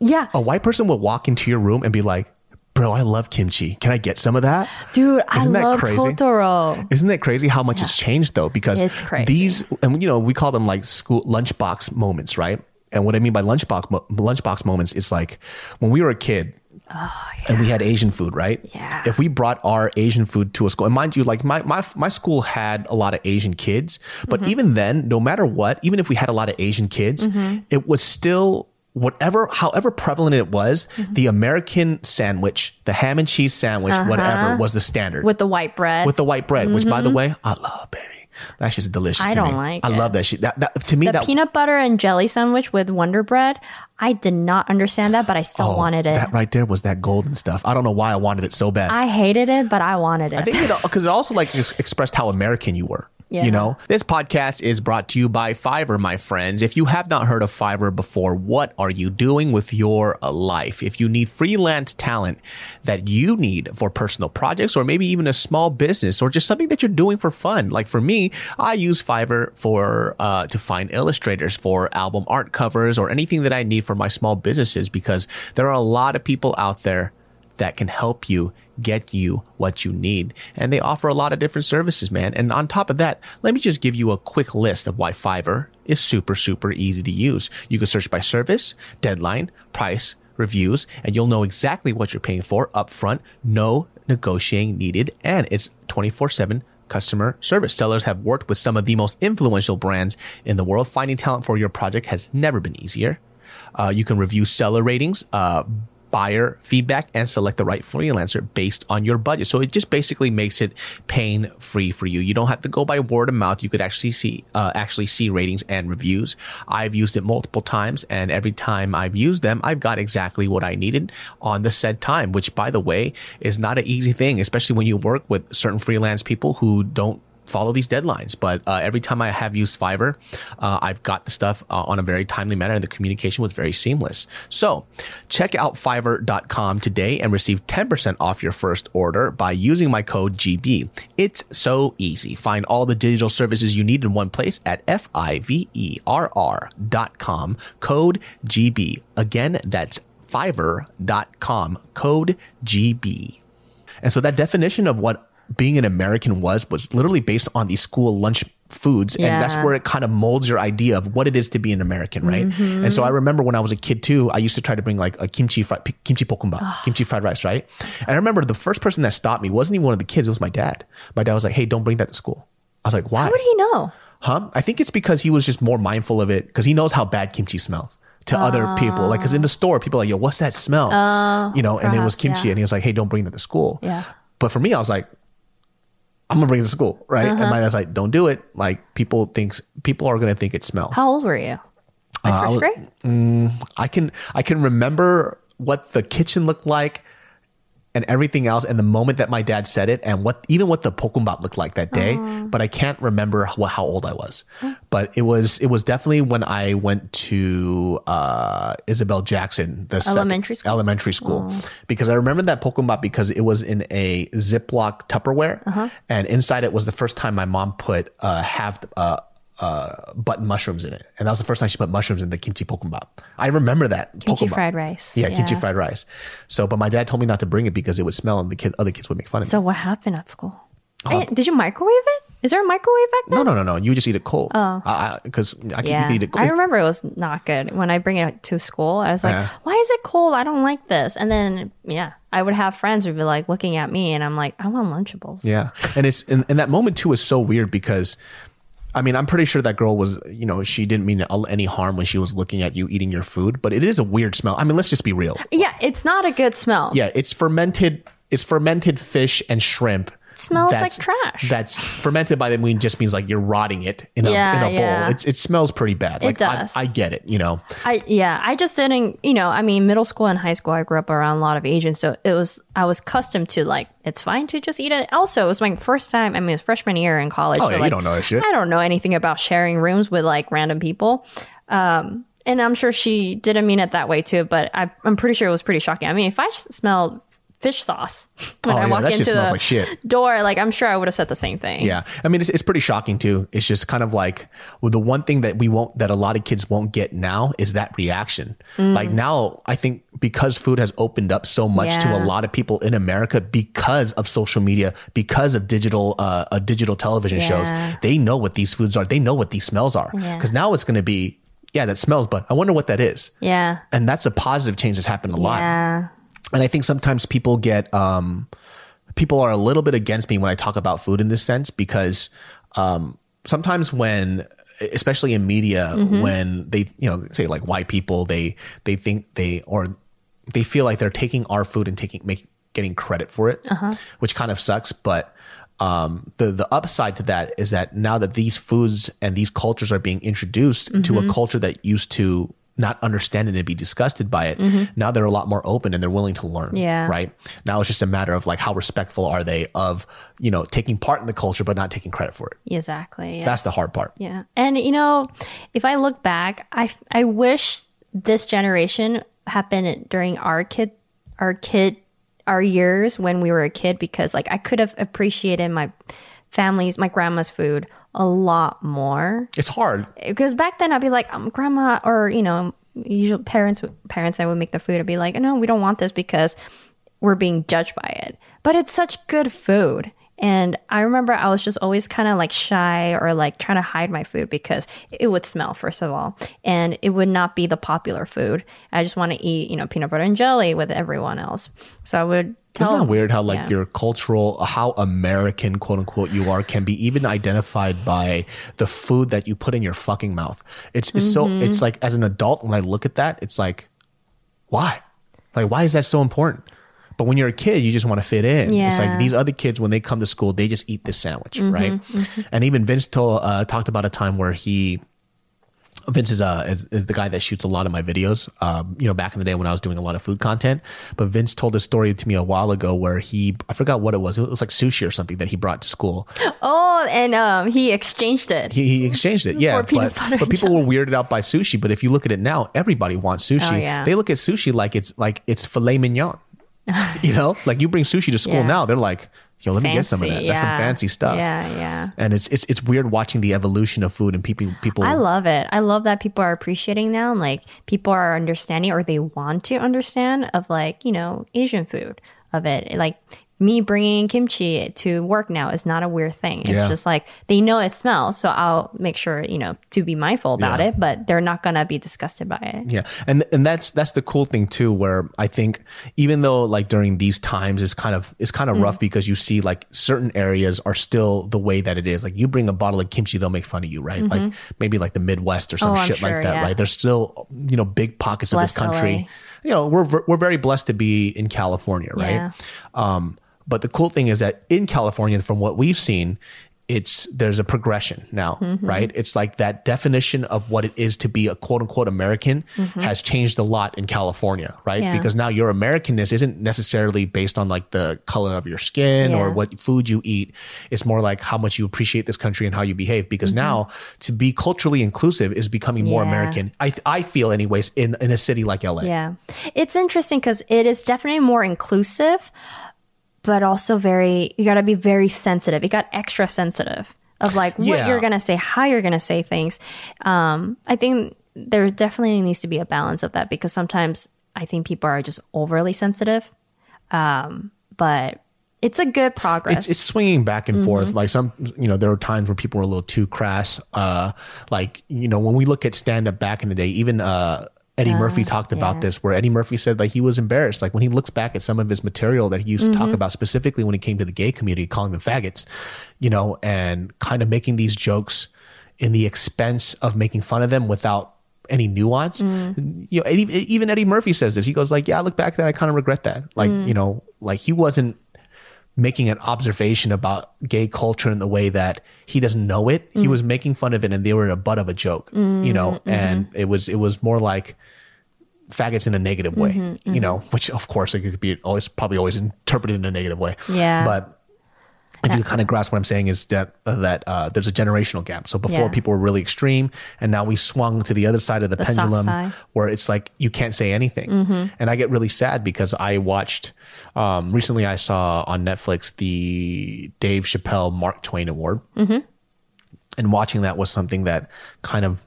yeah, A white person will walk into your room and be like, "Bro, I love kimchi. Can I get some of that?" dude, I Isn't that love crazy? Totoro. Isn't that crazy how much it's changed though? Because It's crazy. these, and you know, we call them like school lunchbox moments, right? And what I mean by lunchbox lunchbox moments is like when we were a kid. And we had Asian food, right? Oh, Yeah. If we brought our Asian food to a school, and mind you, like my my my school had a lot of Asian kids, but Mm-hmm. even then, no matter what, even if we had a lot of Asian kids, Mm-hmm. it was still whatever, however prevalent it was, Mm-hmm. the American sandwich, the ham and cheese sandwich, whatever, was the standard Uh-huh. with the white bread. with the white bread, which by the way, I love, baby. That's just delicious. Mm-hmm. I to don't me. like I it. love that shit. That, that to me, the that peanut butter and jelly sandwich with Wonder Bread. I did not understand that, but I still oh, wanted it. That right there was that golden stuff. I don't know why I wanted it so bad. I hated it, but I wanted it. I think because it also like expressed how American you were. Yeah. You know, this podcast is brought to you by Fiverr, my friends. If you have not heard of Fiverr before, what are you doing with your life? If you need freelance talent that you need for personal projects or maybe even a small business or just something that you're doing for fun, like for me, I use Fiverr for uh, to find illustrators for album art covers or anything that I need for my small businesses because there are a lot of people out there that can help you get you what you need. And they offer a lot of different services, man. And on top of that, let me just give you a quick list of why Fiverr is super, super easy to use. You can search by service, deadline, price, reviews, and you'll know exactly what you're paying for upfront. No negotiating needed. And it's 24 7 customer service. Sellers have worked with some of the most influential brands in the world. Finding talent for your project has never been easier. Uh, you can review seller ratings, uh, buyer feedback, and select the right freelancer based on your budget. So it just basically makes it pain free for you. You don't have to go by word of mouth. You could actually see uh, actually see ratings and reviews. I've used it multiple times, and every time I've used them, I've got exactly what I needed on the said time. Which, by the way, is not an easy thing, especially when you work with certain freelance people who don't follow these deadlines. But uh, every time I have used Fiverr, uh, I've got the stuff uh, on a very timely manner and the communication was very seamless. So check out fiverr.com today and receive 10% off your first order by using my code GB. It's so easy. Find all the digital services you need in one place at F-I-V-E-R-R dot com, code GB. Again, that's fiverr.com, code GB. And so that definition of what being an American was was literally based on these school lunch foods. And that's where it kind of molds your idea of what it is to be an American, right? And so I mm-hmm. remember when I was a kid too, I used to try to bring like a kimchi fried kimchi bokkeumbap, kimchi fried rice, right? And I remember the first person that stopped me wasn't even one of the kids, it was my dad. My dad was like, "Hey, don't bring that to school." I was like, "Why?" How would he know? Huh? I think it's because he was just more mindful of it because he knows how bad kimchi smells to other people. Like, because in the ah. store, people are like, yo, what's that smell? Oh, you know, and it was kimchi. yeah. And he was like, hey, don't bring that to school. Yeah. But for me, I was like, I'm gonna bring it to school, right? And my dad's like, don't do it. Like people thinks people are gonna think it smells. How old were you? Like Uh, I first was- grade? I can I can remember what the kitchen looked like and everything else and the moment that my dad said it and what even what the bokkeumbap looked like that day but i can't remember how, how old i was but it was it was definitely when i went to uh, isabel jackson the second- Elementary school? elementary school because i remember that bokkeumbap because it was in a ziploc tupperware Uh-huh. and inside it was the first time my mom put uh, half uh, uh, button mushrooms in it and that was the first time she put mushrooms in the kimchi bokkeumbap i remember that Kimchi bokkeumbap. fried rice. Yeah, kimchi fried rice. So, but my dad told me not to bring it because it would smell and the kid, other kids would make fun of me. So what happened at school? Uh-huh. Eh, Did you microwave it? Is there a microwave back then? No, no, no, no. You just eat it cold. Oh, because I, can Yeah, eat it cold. I remember it was not good when I bring it to school. I was like, Yeah. "Why is it cold? I don't like this." And then, yeah, I would have friends who'd be like looking at me, and I'm like, "I want Lunchables." Yeah, and it's and, and that moment too is so weird because, I mean, I'm pretty sure that girl was, you know, she didn't mean any harm when she was looking at you eating your food, but it is a weird smell. I mean, let's just be real. Yeah, it's not a good smell. Yeah, it's fermented. It's fermented fish and shrimp. Smells like that's- trash. That's fermented by the mean just means like you're rotting it in a Yeah, in a bowl. yeah. It's it smells pretty bad. Like does. I, I get it, you know. I yeah, I just didn't, you know, I mean, middle school and high school, I grew up around a lot of Asians, so it was I was accustomed to like it's fine to just eat it. Also, it was my first time. I mean, it was freshman year in college. Oh, so, yeah, you don't know that shit. I don't know anything about sharing rooms with like random people. Um, and I'm sure she didn't mean it that way too, but I, I'm pretty sure it was pretty shocking. I mean, if I smelled fish sauce when Oh, I yeah, shit into smells the like shit. door, like I'm sure I would have said the same thing. Yeah, I mean, it's, it's pretty shocking too. It's just kind of like well, the one thing that we won't, that a lot of kids won't get now is that reaction. Mm. Like now, I think because food has opened up so much to a lot of people in America because of social media, because of digital, uh, uh digital television shows, they know what these foods are. They know what these smells are. Yeah. Because now it's going to be, yeah, that smells, but I wonder what that is. Yeah. And that's a positive change that's happened a lot Yeah. And I think sometimes people get um, people are a little bit against me when I talk about food in this sense because um, sometimes when especially in media when they you know say like white people they they think they or they feel like they're taking our food and taking make getting credit for it which kind of sucks. But um, the the upside to that is that now that these foods and these cultures are being introduced to a culture that used to not understand it and be disgusted by it, mm-hmm. now they're a lot more open and they're willing to learn. Yeah. Right. Now it's just a matter of like how respectful are they of you know taking part in the culture but not taking credit for it. Exactly. Yeah. That's the hard part. Yeah. And you know, if I look back, I I wish this generation happened during our kid our kid our years when we were a kid because like I could have appreciated my family's my grandma's food a lot more It's hard. because back then I'd be like, um, grandma, or you know, usual parents parents that would make the food. I'd be like, no, we don't want this because we're being judged by it. But it's such good food. And I remember I was just always kind of like shy or like trying to hide my food because it would smell, first of all, and it would not be the popular food. I just want to eat, you know, peanut butter and jelly with everyone else. So I would tell. Isn't that weird how like yeah. your cultural, how American quote unquote you are can be even identified by the food that you put in your fucking mouth. It's it's Mm-hmm. so it's like as an adult when I look at that, it's like, why? Like why is that so important? But when you're a kid, you just want to fit in. It's like these other kids when they come to school, they just eat this sandwich, Mm-hmm, right? And even Vince told, uh, talked about a time where he Vince is, uh, is is the guy that shoots a lot of my videos. Um, you know, back in the day when I was doing a lot of food content. But Vince told a story to me a while ago where he I forgot what it was. It was like sushi or something that he brought to school. Oh, and um, he exchanged it. He, he exchanged it, yeah. But, but people were weirded out by sushi. But if you look at it now, everybody wants sushi. Oh, yeah. They look at sushi like it's like it's filet mignon. you know, like you bring sushi to school Yeah. now, they're like, "Yo, let me get some of that. Fancy, That's some fancy stuff." Yeah, yeah. And it's it's it's weird watching the evolution of food and people people. I love it. I love that people are appreciating now. and, Like people are understanding or they want to understand of like, you know, Asian food of it. Like me bringing kimchi to work now is not a weird thing. It's Yeah. just like they know it smells. So I'll make sure, you know, to be mindful about Yeah. it, but they're not to be disgusted by it. Yeah, and and that's that's the cool thing too. Where I think even though like during these times it's kind of it's kind of Mm. rough because you see like certain areas are still the way that it is. Like you bring a bottle of kimchi, they'll make fun of you, right? Like maybe like the Midwest or some Mm-hmm. Oh, shit sure, like that, yeah. right? There's still you know big pockets Bless of this country. You know we're we're very blessed to be in California, right? Um, but the cool thing is that in California, from what we've seen, it's there's a progression now, Mm-hmm. right? It's like that definition of what it is to be a quote unquote American has changed a lot in California, right? Mm-hmm. Yeah. Because now your Americanness isn't necessarily based on like the color of your skin or what food you eat. It's more like how much you appreciate this country and how you behave. Because Mm-hmm. now to be culturally inclusive is becoming more American. I I feel anyways in in a city like LA. Yeah. It's interesting because it is definitely more inclusive, but also very, you got to be very sensitive. You got extra sensitive of like what Yeah. you're going to say, how you're going to say things. Um, I think there definitely needs to be a balance of that because sometimes I think people are just overly sensitive. Um, but It's a good progress. it's it's swinging back and forth. Like some, you know, there were times where people were a little too crass. Uh, like you know, when we look at stand up back in the day, even uh. Eddie uh, Murphy talked about yeah. this, where Eddie Murphy said like he was embarrassed, like when he looks back at some of his material that he used to talk mm-hmm. about specifically when he came to the gay community, calling them faggots, you know, and kind of making these jokes in the expense of making fun of them without any nuance. Mm. You know, even Eddie Murphy says this. He goes like, "Yeah, I look back at that, I kind of regret that." Like, mm. you know, like he wasn't making an observation about gay culture in the way that he doesn't know it. He was making fun of it, and they were in a butt of a joke, you know. Mm-hmm, mm-hmm. And it was it was more like faggots in a negative way, mm-hmm, you know. Which of course it could be always probably always interpreted in a negative way. Yeah. but. If you kind of grasp what I'm saying is that uh, that uh, there's a generational gap. So before Yeah. people were really extreme, and now we swung to the other side of the, The pendulum, where it's like you can't say anything. And I get really sad because I watched um, recently. I saw on Netflix the Dave Chappelle Mark Twain Award, and watching that was something that kind of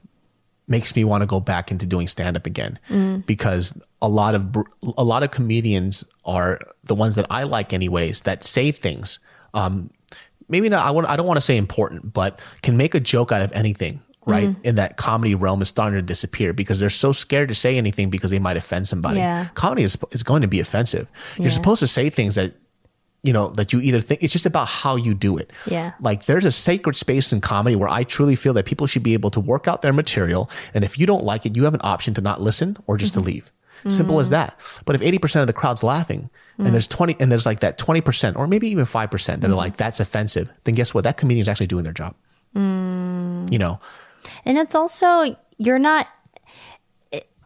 makes me want to go back into doing stand up again because a lot of a lot of comedians are the ones that I like anyways that say things um maybe not I want I don't want to say important but can make a joke out of anything right in that comedy realm is starting to disappear because they're so scared to say anything because they might offend somebody Yeah. comedy is is going to be offensive you're Yeah. supposed to say things that you know that you either think it's just about how you do it Yeah. like there's a sacred space in comedy where I truly feel that people should be able to work out their material. And if you don't like it, you have an option to not listen or just to leave. Simple as mm. that. But if 80% of the crowd's laughing and there's 20 and there's like that 20% or maybe even 5% that are mm. like, that's offensive, then guess what? That comedian's actually doing their job. Mm. You know, and it's also you're not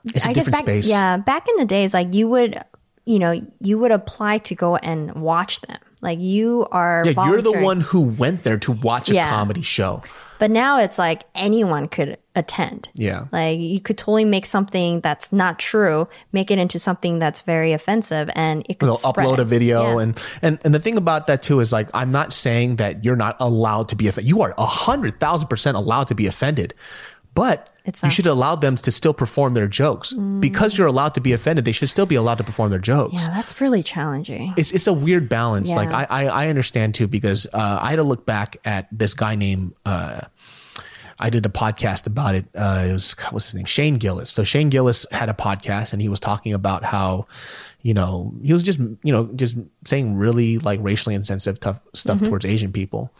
it's a I guess different back, space. Yeah, back in the days, like you would, you know, you would apply to go and watch them. Like you are. Yeah, you're the one who went there to watch a Yeah. comedy show. But now it's like anyone could attend. Yeah. Like you could totally make something that's not true, make it into something that's very offensive, and it could they'll spread. upload a video Yeah. and, and and the thing about that too is like i'm not saying that you're not allowed to be offended you are a hundred thousand percent allowed to be offended but you should allow them to still perform their jokes because you're allowed to be offended they should still be allowed to perform their jokes yeah, that's really challenging. it's it's a weird balance. Yeah. Like I, I I understand too because uh, I had to look back at this guy named. Uh, I did a podcast about it. Uh, it was what's his name? Shane Gillis. So Shane Gillis had a podcast and he was talking about how, you know, he was just you know just saying really like racially insensitive tough stuff towards Asian people.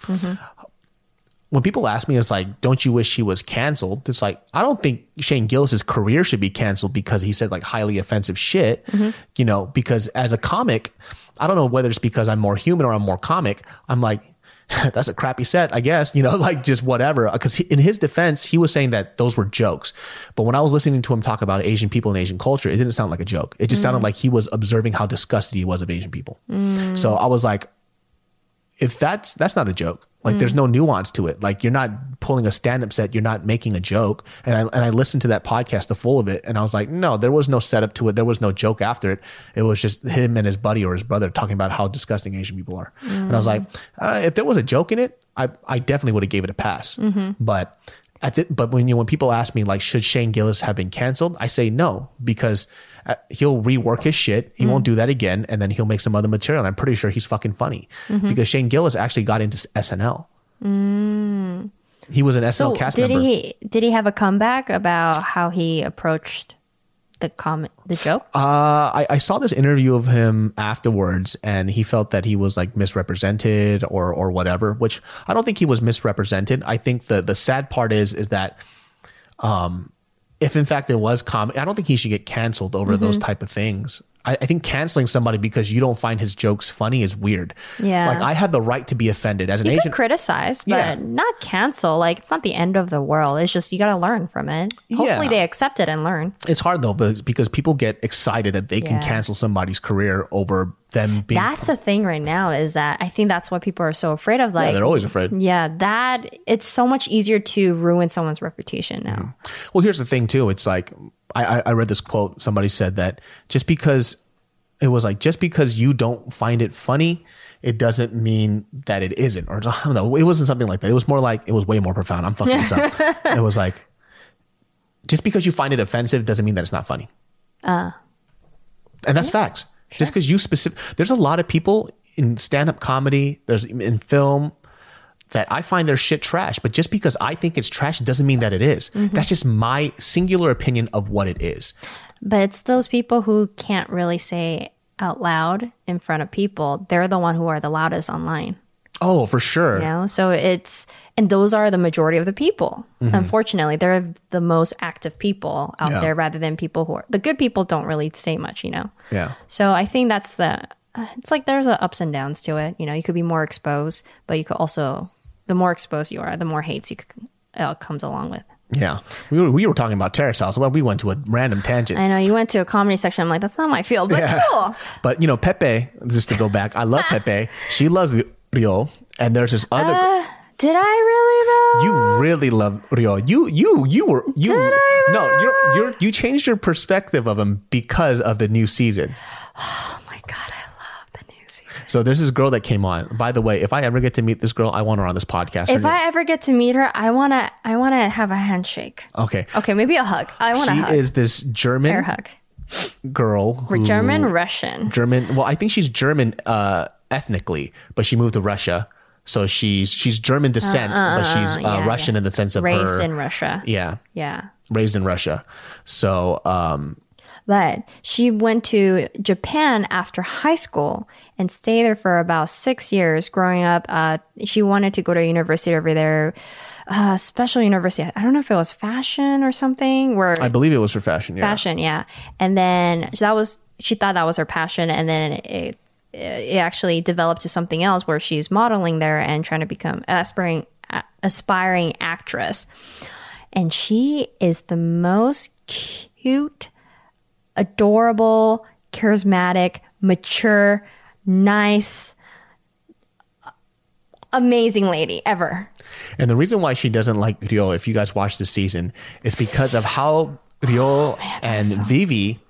When people ask me, it's like, don't you wish he was canceled? It's like, I don't think Shane Gillis's career should be canceled because he said like highly offensive shit. Mm-hmm. You know, because as a comic, I don't know whether it's because I'm more human or I'm more comic. I'm like, that's a crappy set, I guess, you know, like just whatever. Because in his defense, he was saying that those were jokes. But when I was listening to him talk about Asian people and Asian culture, it didn't sound like a joke. It just mm. sounded like he was observing how disgusted he was of Asian people. Mm. So I was like, if that's that's not a joke like there's mm. no nuance to it. Like you're not pulling a stand-up set you're not making a joke. And i and i listened to that podcast the full of it and i was like no there was no setup to it. There was no joke after it. It was just him and his buddy or his brother talking about how disgusting asian people are. And i was mm. like uh, if there was a joke in it i i definitely would have gave it a pass. Mm-hmm. But at the, but when you when people ask me like should Shane Gillis have been canceled, I say no because he'll rework his shit. He won't do that again, and then he'll make some other material. And I'm pretty sure he's fucking funny because Shane Gillis actually got into SNL. He was an SNL So cast did member. he did he have a comeback about how he approached the comment the joke? Uh, I, I saw this interview of him afterwards, and he felt that he was like misrepresented or or whatever. Which I don't think he was misrepresented. I think the the sad part is is that, um, if in fact it was comic, I don't think he should get canceled over those Mm-hmm. type of things. I, I think canceling somebody because you don't find his jokes funny is weird. Yeah. like I have the right to be offended as an you Asian. could criticize, but Yeah. not cancel. Like it's not the end of the world. It's just you got to learn from it. Hopefully Yeah. they accept it and learn. it's hard though, but because people get excited that they can cancel somebody's career over them being. That's the thing right now is that I think that's what people are so afraid of. Like yeah, they're always afraid. Yeah, that it's so much easier to ruin someone's reputation now. Mm-hmm. Well, here's the thing too. It's like I, I- I read this quote. Somebody said that just because it was like just because you don't find it funny, it doesn't mean that it isn't. Or I don't know. It wasn't something like that. It was more like it was way more profound. I'm fucking this up. It was like just because you find it offensive doesn't mean that it's not funny. Uh. and that's facts. Just because you specific, there's a lot of people in stand up comedy, there's in film that I find their shit trash. But just because I think it's trash doesn't mean that it is. That's just my singular opinion of what it is. But it's those people who can't really say out loud in front of people. They're the one who are the loudest online. Oh, for sure. You know, so it's and those are the majority of the people. Unfortunately, they're the most active people out Yeah. there, rather than people who are the good people. Don't really say much, you know. Yeah. So I think that's the. uh, It's like there's a ups and downs to it. You know, you could be more exposed, but you could also, the more exposed you are, the more hates you uh, comes along with. Yeah. We were, we were talking about Terrace House. Well, we went to a random tangent. I know you went to a comedy section. I'm like, that's not my field, but cool. But you know, Pepe, just to go back, I love Pepe. She loves Ryo. And there's this other Did I really though? you really love Ryo. You you you were you Did I no, you're you're you changed your perspective of him because of the new season. oh my god, I love the new season. So there's this girl that came on. By the way, if I ever get to meet this girl, I want her on this podcast. Her If name- I ever get to meet her, I wanna, I wanna have a handshake. okay. Okay, maybe a hug. I want a She hug. is this German Air hug. girl. who- German, Russian. German. Well, I think she's German uh, ethnically, but she moved to Russia. So she's she's German descent, but she's uh, yeah, Russian in the sense of Raised her. in Russia. yeah, Yeah. raised in Russia. So um, But she went to Japan after high school and stayed there for about six years growing up. Uh, she wanted to go to university over there, uh, special university. I don't know if it was fashion or something where I believe it was for fashion. Yeah. fashion. Yeah. And then that was, she thought that was her passion. And then it, it actually developed to something else where she's modeling there and trying to become aspiring, aspiring actress. And she is the most cute, adorable, charismatic, mature, nice, amazing lady ever. And the reason why she doesn't like Ryo, if you guys watch the season, is because of how Ryo oh, and Vivi,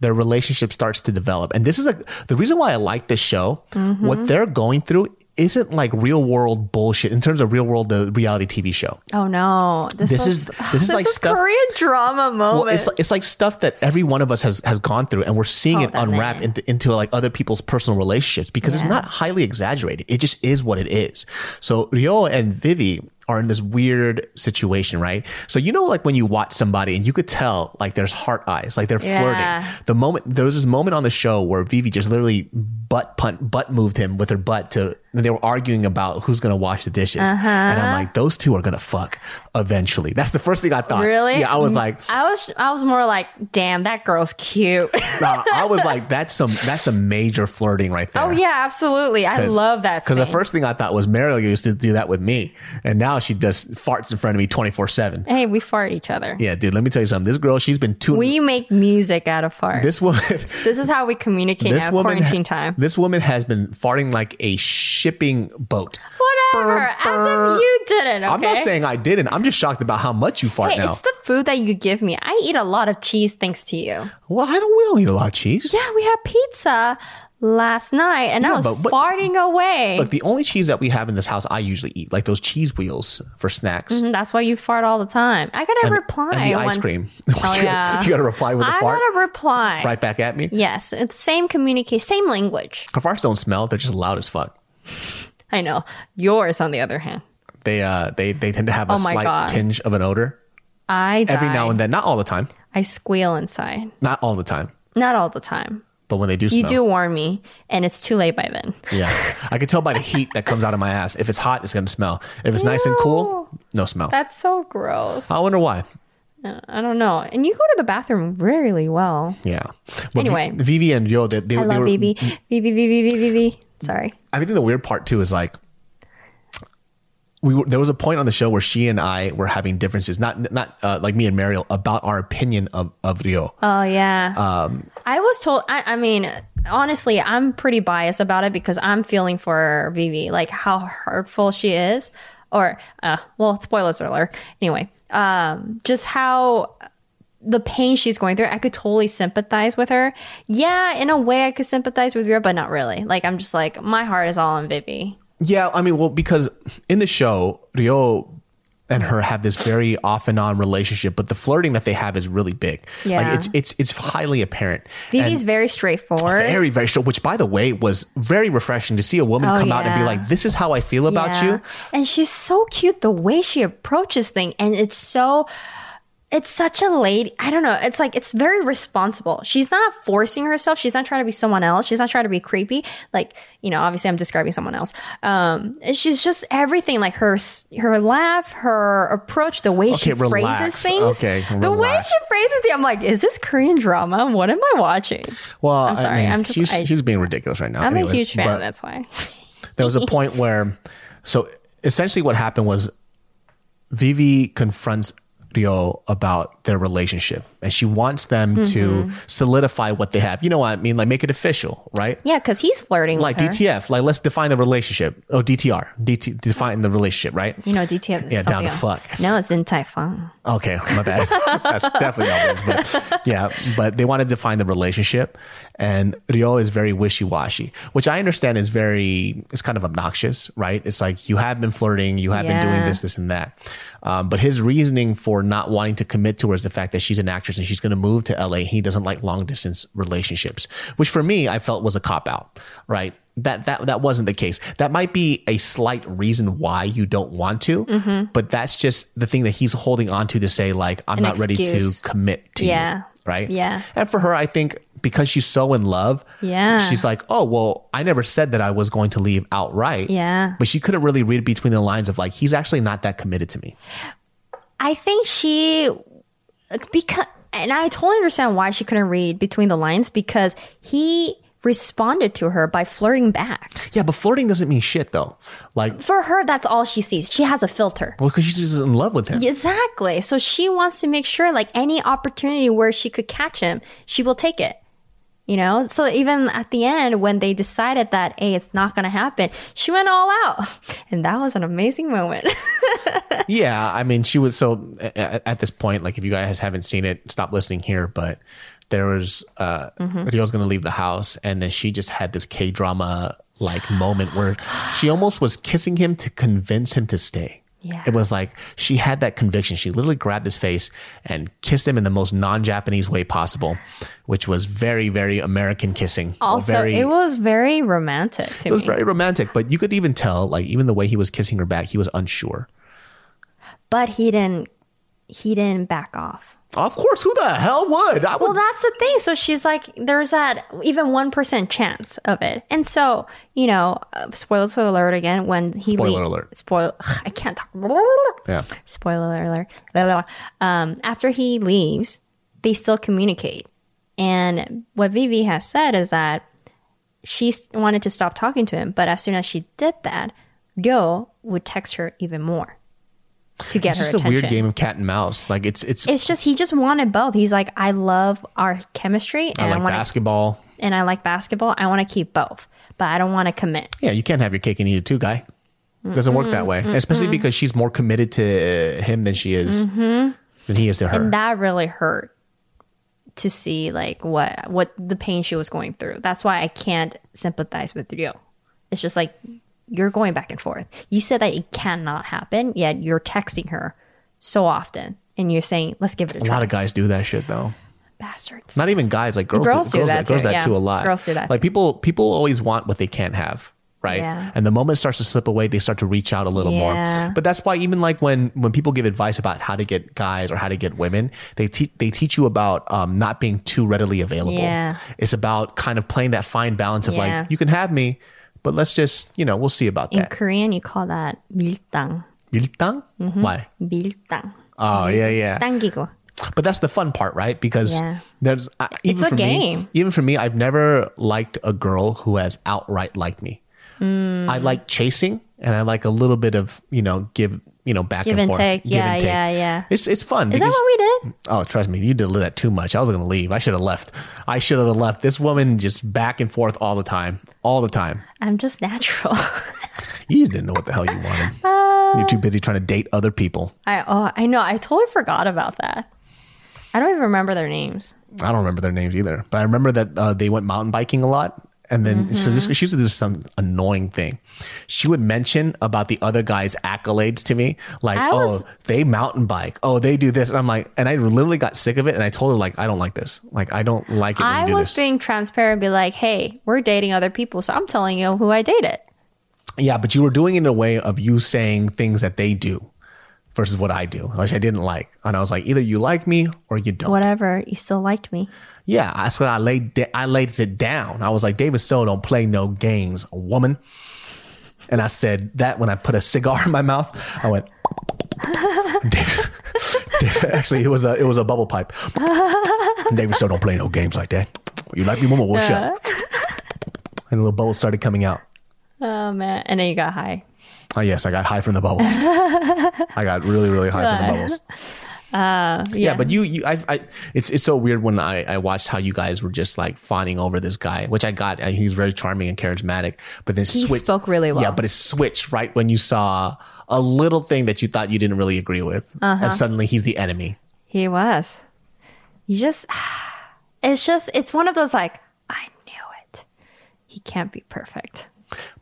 their relationship starts to develop. And this is like the reason why I like this show. What mm-hmm. they're going through isn't like real world bullshit in terms of real world the reality TV show. Oh no! This, This was- is- this is like stuff- Korean drama moment. Well, it's it's like stuff that every one of us has has gone through, and we're seeing oh, it Oh, that unwrap into, into like other people's personal relationships because it's not highly exaggerated. It just is what it is. So Ryo and Vivi are in this weird situation, right? So you know, like when you watch somebody and you could tell like there's heart eyes, like they're Yeah. flirting. The moment there was this moment on the show where Vivi just literally butt punt butt moved him with her butt to. And they were arguing about who's gonna wash the dishes, Uh-huh. and I'm like, those two are gonna fuck eventually. That's the first thing I thought. Really? Yeah, I was like, I was I was more like, damn, that girl's cute. Nah, I was like, that's some that's some major flirting right there. oh yeah, absolutely. I love that. Because the first thing I thought was Mariel used to do that with me, and now she just farts in front of me twenty four seven. Hey, we fart each other. Yeah, dude. Let me tell you something. This girl, she's been too. We make music out of fart. This, woman. this is how we communicate This now, woman. quarantine time. This woman has been farting like a shipping boat. Whatever. As if you didn't. Okay? I'm not saying I didn't. I'm just shocked about how much you fart Hey, now. it's the food that you give me. I eat a lot of cheese thanks to you. well, I don't. We don't eat a lot of cheese. Yeah, we have pizza last night, and I was but- but- farting away. Look, the only cheese that we have in this house, I usually eat like those cheese wheels for snacks. And That's why you fart all the time. I gotta reply. and the ice cream. Oh yeah. you got to reply with a I fart I gotta reply. right back at me. Yes, it's the same communication, same language. Our farts don't smell; they're just loud as fuck. I know. Yours, on the other hand, They uh they they tend to have a Oh slight God. tinge of an odor I die. every now and then. Not all the time. I squeal inside. Not all the time. Not all the time. But when they do You do warn me, and it's too late by then. yeah, I can tell by the heat that comes out of my ass. If it's hot, it's gonna smell. If it's nice and cool, no smell. That's so gross. I wonder why. Uh, I don't know. And you go to the bathroom really well. Yeah. But Anyway. Vi- Vivi and Yo, they, they, I they love were. Vivi. Vivi, Vivi, Vivi, Vivi. Sorry. I think the weird part too is like we were, there was a point on the show where she and I were having differences, not not uh, like me and Mariel, about our opinion of of Ryo. Oh yeah. Um, I was told. I, I mean, honestly, I'm pretty biased about it because I'm feeling for Vivi, like how hurtful she is, or uh, well, spoilers alert. Anyway, um, just how the pain she's going through. I could totally sympathize with her. Yeah, in a way, I could sympathize with Ryo, but not really. Like I'm just like my heart is all on Vivi. Yeah, I mean, well, because in the show, Ryo and her have this very off and on relationship, but the flirting that they have is really big. Yeah. Like it's it's it's highly apparent. Vivi's very straightforward. very very sure. Which, by the way, was very refreshing to see a woman Oh, come out and be like, "This is how I feel about Yeah. you." And she's so cute the way she approaches things and it's so it's such a lady. I don't know. It's like it's very responsible. She's not forcing herself. She's not trying to be someone else. She's not trying to be creepy. Like, you know, obviously I'm describing someone else. Um she's just everything like her her laugh, her approach, the way she relax. phrases things. Okay, the way she phrases it, I'm like, is this Korean drama? What am I watching? Well, I'm sorry. I mean, I'm just she's, I, she's being ridiculous right now. I'm a huge fan. That's why. there was a point where, so essentially, what happened was Vivi confronts About their relationship, and she wants them to Mm-hmm. solidify what they have. You know what I mean? Like make it official, right? Yeah, because he's flirting Like with her. DTF, like let's define the relationship. Oh, DTR, DT, define the relationship, right? You know, DTF is Yeah, down to fuck. No, it's in Taiwan. Okay, my bad. That's definitely not what it is. But yeah, but they want to define the relationship, and Ryo is very wishy washy, which I understand is very, it's kind of obnoxious, right? It's like you have been flirting, you have been doing this, this, and that. Um, but his reasoning for not wanting to commit to her is the fact that she's an actress and she's going to move to LA. He doesn't like long distance relationships, which for me, I felt was a cop out, right? That, that that wasn't the case. That might be a slight reason why you don't want to, mm-hmm. but that's just the thing that he's holding on to to say like I'm An not ready to commit to Yeah. you, right? Yeah. And for her, I think because she's so in love, Yeah. she's like, oh well, I never said that I was going to leave outright, Yeah. but she couldn't really read between the lines of like he's actually not that committed to me. I think she because and I totally understand why she couldn't read between the lines because he responded to her by flirting back. Yeah, but flirting doesn't mean shit though. Like, For her, that's all she sees. She has a filter. well, because she's in love with him. Exactly. So she wants to make sure like any opportunity where she could catch him, she will take it. You know, so even at the end, when they decided that, hey, it's not going to happen, she went all out. And that was an amazing moment. Yeah, I mean, she was so at, at this point. Like, if you guys haven't seen it, stop listening here. But there was uh, Ryo's going to leave the house, and then she just had this K drama like moment where she almost was kissing him to convince him to stay. Yeah. It was like she had that conviction. She literally grabbed his face and kissed him in the most non-Japanese way possible, which was very, very American kissing. also, very, it was very romantic to it was me. very romantic, but you could even tell, like, even the way he was kissing her back, he was unsure. but he didn't, he didn't back off. Of course, who the hell would? Would Well, that's the thing. So she's like, there's that even 1% chance of it. And so, you know, uh, spoiler alert again, when he Spoiler lea- alert. Spoil, I can't talk. Yeah. Spoiler alert. Blah, blah, blah. Um, after he leaves, they still communicate. And what Vivi has said is that she wanted to stop talking to him, but as soon as she did that, Ryo would text her even more to get It's just attention. a weird game of cat and mouse. Like it's it's. It's just he just wanted both. He's like, I love our chemistry, and I I, like want basketball. and I like basketball. I want to keep both, but I don't want to commit. Yeah, you can't have your cake and eat it too, guy. It Doesn't work that way. Especially because she's more committed to him than she is mm-hmm. than he is to her. And that really hurt to see like what what the pain she was going through. That's why I can't sympathize with Ryo. It's just like you're going back and forth. You said that it cannot happen, yet you're texting her so often, and you're saying, "Let's give it a, a try." lot of guys do that shit though. Bastards. Not even guys, like girls. Girls do, do girls, that girls too, that yeah. too a lot. Girls do that Like too. people, people always want what they can't have, right? Yeah. And the moment it starts to slip away, they start to reach out a little Yeah. more. But that's why even like when when people give advice about how to get guys or how to get women, they teach they teach you about um, not being too readily available. Yeah. It's about kind of playing that fine balance of like you can have me, but let's just you know we'll see about In that. Korean, you call that 밀당. 밀당? Mm-hmm. Why? 밀당. Oh yeah, yeah. 당기고. But that's the fun part, right? Because Yeah. there's uh, even a for game. me, even for me, I've never liked a girl who has outright liked me. Mm. I like chasing, and I like a little bit of you know give you know back Give and and forth, take. give Yeah, and take. yeah, yeah. It's it's fun. Is that what we did? Oh, trust me, you did that too much. I was gonna leave. I should have left. I should have left. This woman just back and forth all the time, all the time. I'm just natural. You didn't know what the hell you wanted. Uh. You're too busy trying to date other people. I oh I know. I totally forgot about that. I don't even remember their names. I don't remember their names either, but I remember that uh, they went mountain biking a lot, And then Mm-hmm. so this she used to do some annoying thing. She would mention about the other guy's accolades to me, like, was- oh, they mountain bike, oh, they do this, and I'm like, and I literally got sick of it, and I told her like, I don't like this, like, I don't like it when I you do was this. being transparent, be like, hey, we're dating other people, so I'm telling you who I dated. yeah, but you were doing it in a way of you saying things that they do versus what I do, which I didn't like, and I was like, either you like me or you don't. Whatever, you still liked me. Yeah, I so I laid I laid it down. I was like, David So don't play no games, woman. And I said that when I put a cigar in my mouth, I went. David, David, actually, it was a it was a bubble pipe. David So don't play no games like that. You like me, woman? What's up? And the little bubbles started coming out. Oh man, and then you got high. Oh yes, I got high from the bubbles. I got really really high from the bubbles. Yeah, Yeah, but you, you, I, I, it's it's so weird when I, I watched how you guys were just like fawning over this guy, which I got. uh, He's very charming and charismatic, but then He switched. spoke really well. Yeah, but it switched right when you saw a little thing that you thought you didn't really agree with, Uh-huh. and suddenly he's the enemy. he was. You just, it's just, it's one of those like, I knew it. He can't be perfect.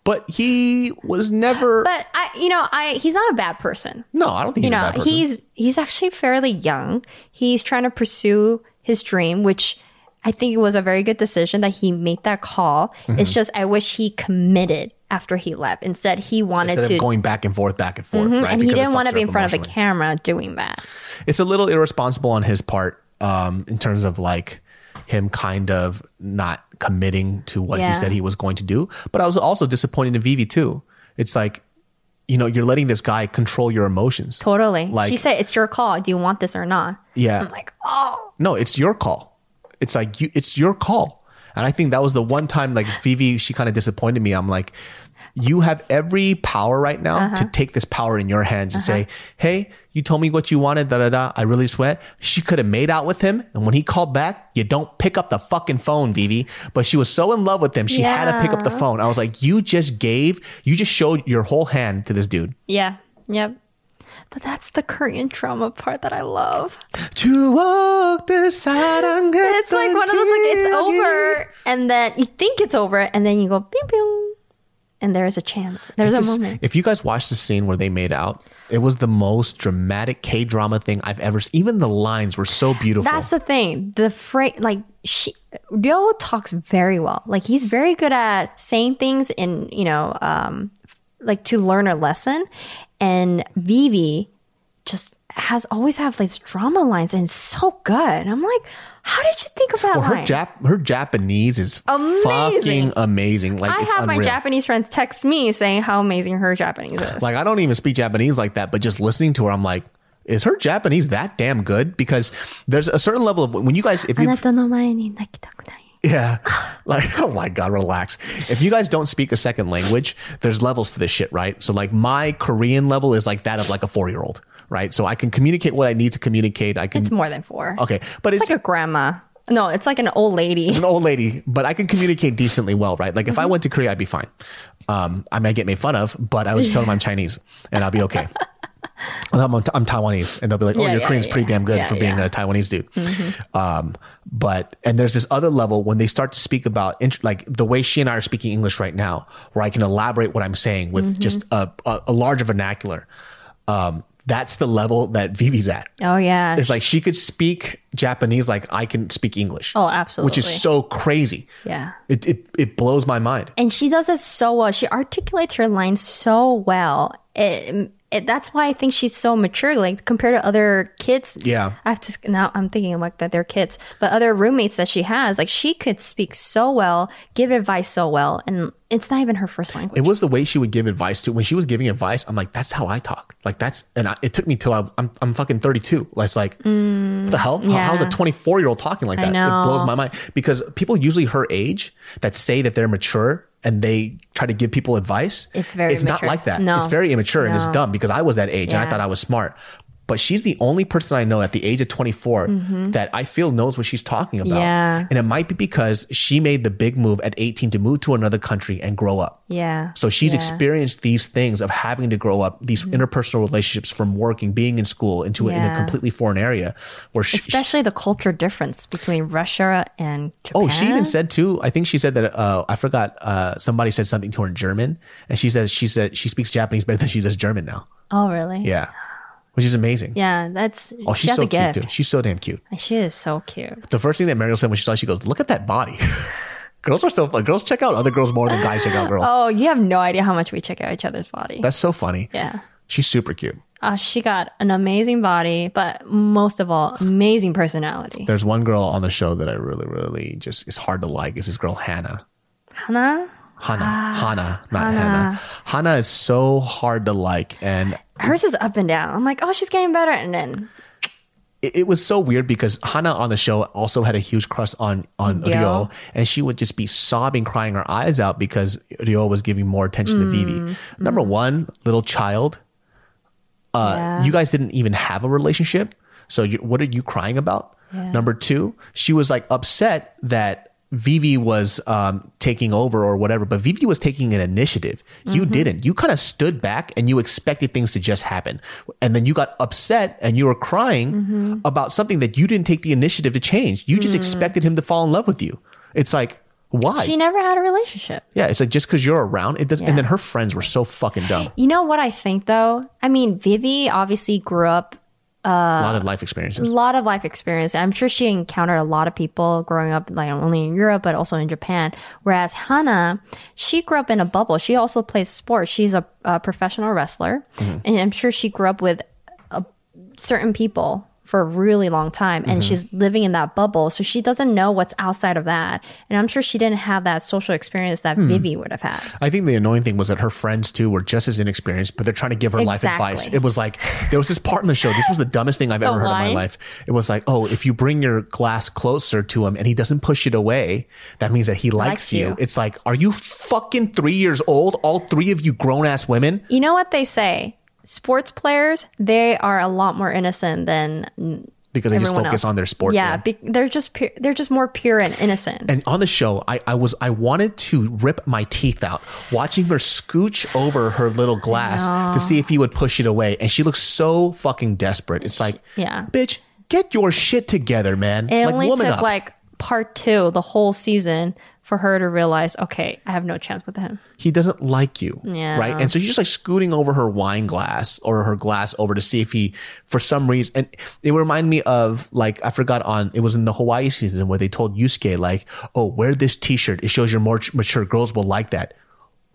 But he was never. But I, you know, I he's not a bad person. no, I don't think he's you a know, bad person. he's he's actually fairly young. He's trying to pursue his dream, which I think it was a very good decision that he made that call. Mm-hmm. It's just I wish he committed after he left. Instead, he wanted Instead to, of going back and forth, back and forth, right? Mm-hmm. and he Because didn't want to be in front of emotionally. camera doing that. it's a little irresponsible on his part um, in terms of like him kind of not committing to what Yeah. he said he was going to do. But I was also disappointed in Vivi too. It's like, you know, you're letting this guy control your emotions. Totally. Like- she said, "It's your call. Do you want this or not?" Yeah. I'm like, oh, No, it's your call. It's like you it's your call. And I think that was the one time like Vivi, she kind of disappointed me. I'm like, you have every power right now uh-huh. to take this power in your hands uh-huh. and say, uh-huh. Hey, you told me what you wanted, da da da. I really sweat. She could have made out with him. And when he called back, you don't pick up the fucking phone, Vivi. But she was so in love with him, she yeah. had to pick up the phone. I was like, You just gave, you just showed your whole hand to this dude. Yeah. Yep. But that's the Korean drama part that I love. To walk the side and It's like one of those like it's over, and then you think it's over, and then you go bing bing and there's a chance. There's Just- a moment. If you guys watched the scene where they made out, it was the most dramatic K drama thing I've ever seen. Even the lines were so beautiful. That's the thing. The phrase, like she, Ryo talks very well. Like he's very good at saying things in, you know, um, like to learn a lesson. And Vivi just has always have these drama lines and so good. I'm like, how did you think about? Well, her? Jap- her Japanese is amazing. fucking amazing. Like I have unreal. my Japanese friends text me saying how amazing her Japanese is. Like I don't even speak Japanese like that, but just listening to her, I'm like, is her Japanese that damn good? Because there's a certain level of when you guys, if you, yeah, like oh my god, relax. If you guys don't speak a second language, there's levels to this shit, right? So like my Korean level is like that of like a four year old right? So I can communicate what I need to communicate. I can It's more than four. okay, but it's, It's like a grandma. No, it's like an old lady. an old lady, but I can communicate decently well, right? Like if I went to Korea, I'd be fine. Um, I might get made fun of, but I would just tell them I'm Chinese and I'll be okay. And I'm, I'm Taiwanese, and they'll be like, "Oh, Yeah, your yeah, Korean's yeah, pretty damn good for being a Taiwanese dude." Um, but and there's this other level when they start to speak about int- like the way she and I are speaking English right now, where I can elaborate what I'm saying with Mm-hmm. just a, a, a larger vernacular. Um, that's the level that Vivi's at. Oh yeah. It's like she could speak Japanese like I can speak English. Oh, absolutely. Which is so crazy. Yeah. It, it it blows my mind. and she does it so well. She articulates her lines so well. It, it, that's why I think she's so mature, like compared to other kids. Yeah. I have to now. I'm thinking like that they're kids, but other roommates that she has, like she could speak so well, give advice so well, and it's not even her first language. It was the way she would give advice to when she was giving advice. I'm like, that's how I talk. Like that's and I, it took me till I, I'm I'm fucking 32. It's like what the hell? How- how's a 24 year old talking like that? It blows my mind because people usually her age that say that they're mature and they try to give people advice. It's very It's not like that. No. It's very immature and it's dumb because I was that age and I thought I was smart. But she's the only person I know at the age of 24 that I feel knows what she's talking about. Mm-hmm. Yeah. And it might be because she made the big move at 18 to move to another country and grow up. Yeah. So she's Yeah. Mm-hmm. experienced these things of having to grow up, these interpersonal relationships from working, being in school into a, in a completely foreign area where she, Especially the culture difference between Russia and Japan. Oh, she even said too. I think she said that. Uh, I forgot. Uh, somebody said something to her in German, and she says she said she speaks Japanese better than she does German now. Oh, really? Yeah, which is amazing. Yeah, that's. Oh, she she's has so cute too. She's so damn cute. She is so cute. The first thing that Mariel said when she saw, it, she goes, "Look at that body." girls are so fun. Girls check out other girls more than guys check out girls. Oh, you have no idea how much we check out each other's body. That's so funny. yeah. She's super cute. Uh, she got an amazing body, but most of all, amazing personality. There's one girl on the show that I really, really just is hard to like. Is this girl Hannah? Hannah? Hannah, ah, Hannah, not Hannah. Hannah is so hard to like, and Hers is up and down. I'm like, oh, she's getting better. And then, it, it was so weird because Hannah on the show also had a huge crush on on Ryo. Ryo, and she would just be sobbing, crying her eyes out because Ryo was giving more attention to Vivi. Mm, Number mm. one, little child. Uh, Yeah. You guys didn't even have a relationship, so you, what are you crying about? Number two, she was like upset that. Vivi was um, taking over or whatever, but Vivi was taking an initiative. You mm-hmm. didn't. You kind of stood back and you expected things to just happen. And then you got upset and you were crying mm-hmm. about something that you didn't take the initiative to change. You just mm. expected him to fall in love with you. It's like, why? she never had a relationship. yeah, it's like just because you're around, it doesn't. And then her friends were so fucking dumb. You know what I think though? I mean, Vivi obviously grew up a lot of life experiences. a lot of life experience. I'm sure she encountered a lot of people growing up, like not only in Europe but also in Japan. Whereas Hannah, she grew up in a bubble. She also plays sports. She's a, a professional wrestler, Mm-hmm. and I'm sure she grew up with a, certain people for a really long time, Mm-hmm. and she's living in that bubble, so she doesn't know what's outside of that. And I'm sure she didn't have that social experience that Hmm. Vivi would have had. I think the annoying thing was that her friends too were just as inexperienced, but they're trying to give her life advice. It was like there was this part in the show. This was the dumbest thing I've ever heard in my life. It was like, oh, if you bring your glass closer to him and he doesn't push it away, that means that he likes, Likes you. you. It's like, are you fucking three years old? All three of you grown ass women. You know what they say? Sports players, they are a lot more innocent than Because they just focus else. on their sport. Yeah, be- they're just they're just more pure and innocent. and on the show, I, I was I wanted to rip my teeth out watching her scooch over her little glass to see if he would push it away, and she looks so fucking desperate. It's like, Yeah. bitch, get your shit together, man. it like, only took up. like part two, the whole season, for her to realize, okay, I have no chance with him. he doesn't like you, Yeah. right? And so she's just like scooting over her wine glass or her glass over to see if he, for some reason, and it reminded me of like I forgot on it was in the Hawaii season where they told Yusuke like, oh, wear this T-shirt. It shows you're more mature. Girls will like that.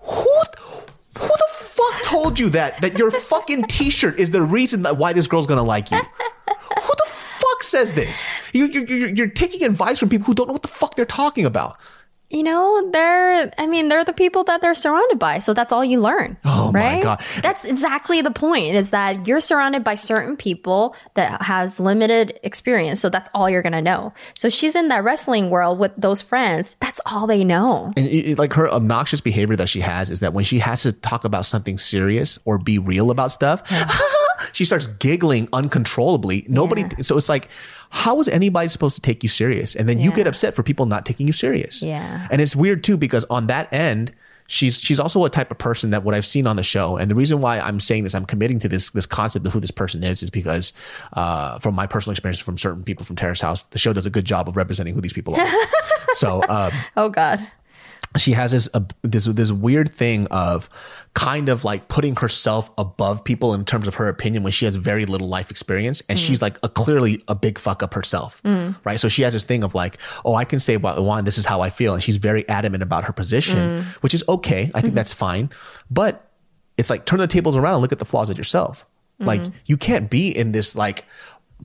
Who, who the fuck told you that? That your fucking T-shirt is the reason that why this girl's gonna like you? Who the fuck says this? You, you, you're, you're taking advice from people who don't know what the fuck they're talking about. You know, they're, I mean, they're the people that they're surrounded by. So that's all you learn. Oh my right? God. That's exactly the point is that you're surrounded by certain people that has limited experience. So that's all you're going to know. So she's in that wrestling world with those friends. That's all they know. And it, like her obnoxious behavior that she has is that when she has to talk about something serious or be real about stuff, she starts giggling uncontrollably. Nobody, Yeah. so it's like, how is anybody supposed to take you serious? And then you get upset for people not taking you serious. Yeah. And it's weird too because on that end, she's she's also a type of person that what I've seen on the show, and the reason why I'm saying this, I'm committing to this this concept of who this person is, is because uh, from my personal experience from certain people from Terrace House, the show does a good job of representing who these people are. so. Um, Oh, God. She has this uh, this this weird thing of kind of like putting herself above people in terms of her opinion when she has very little life experience and she's mm. like a clearly a big fuck up herself mm. right? So she has this thing of like oh i can say what i want this is how i feel and she's very adamant about her position mm. which is okay. I think mm-hmm. that's fine. But it's like turn the tables around and look at the flaws of yourself. Like you can't be in this like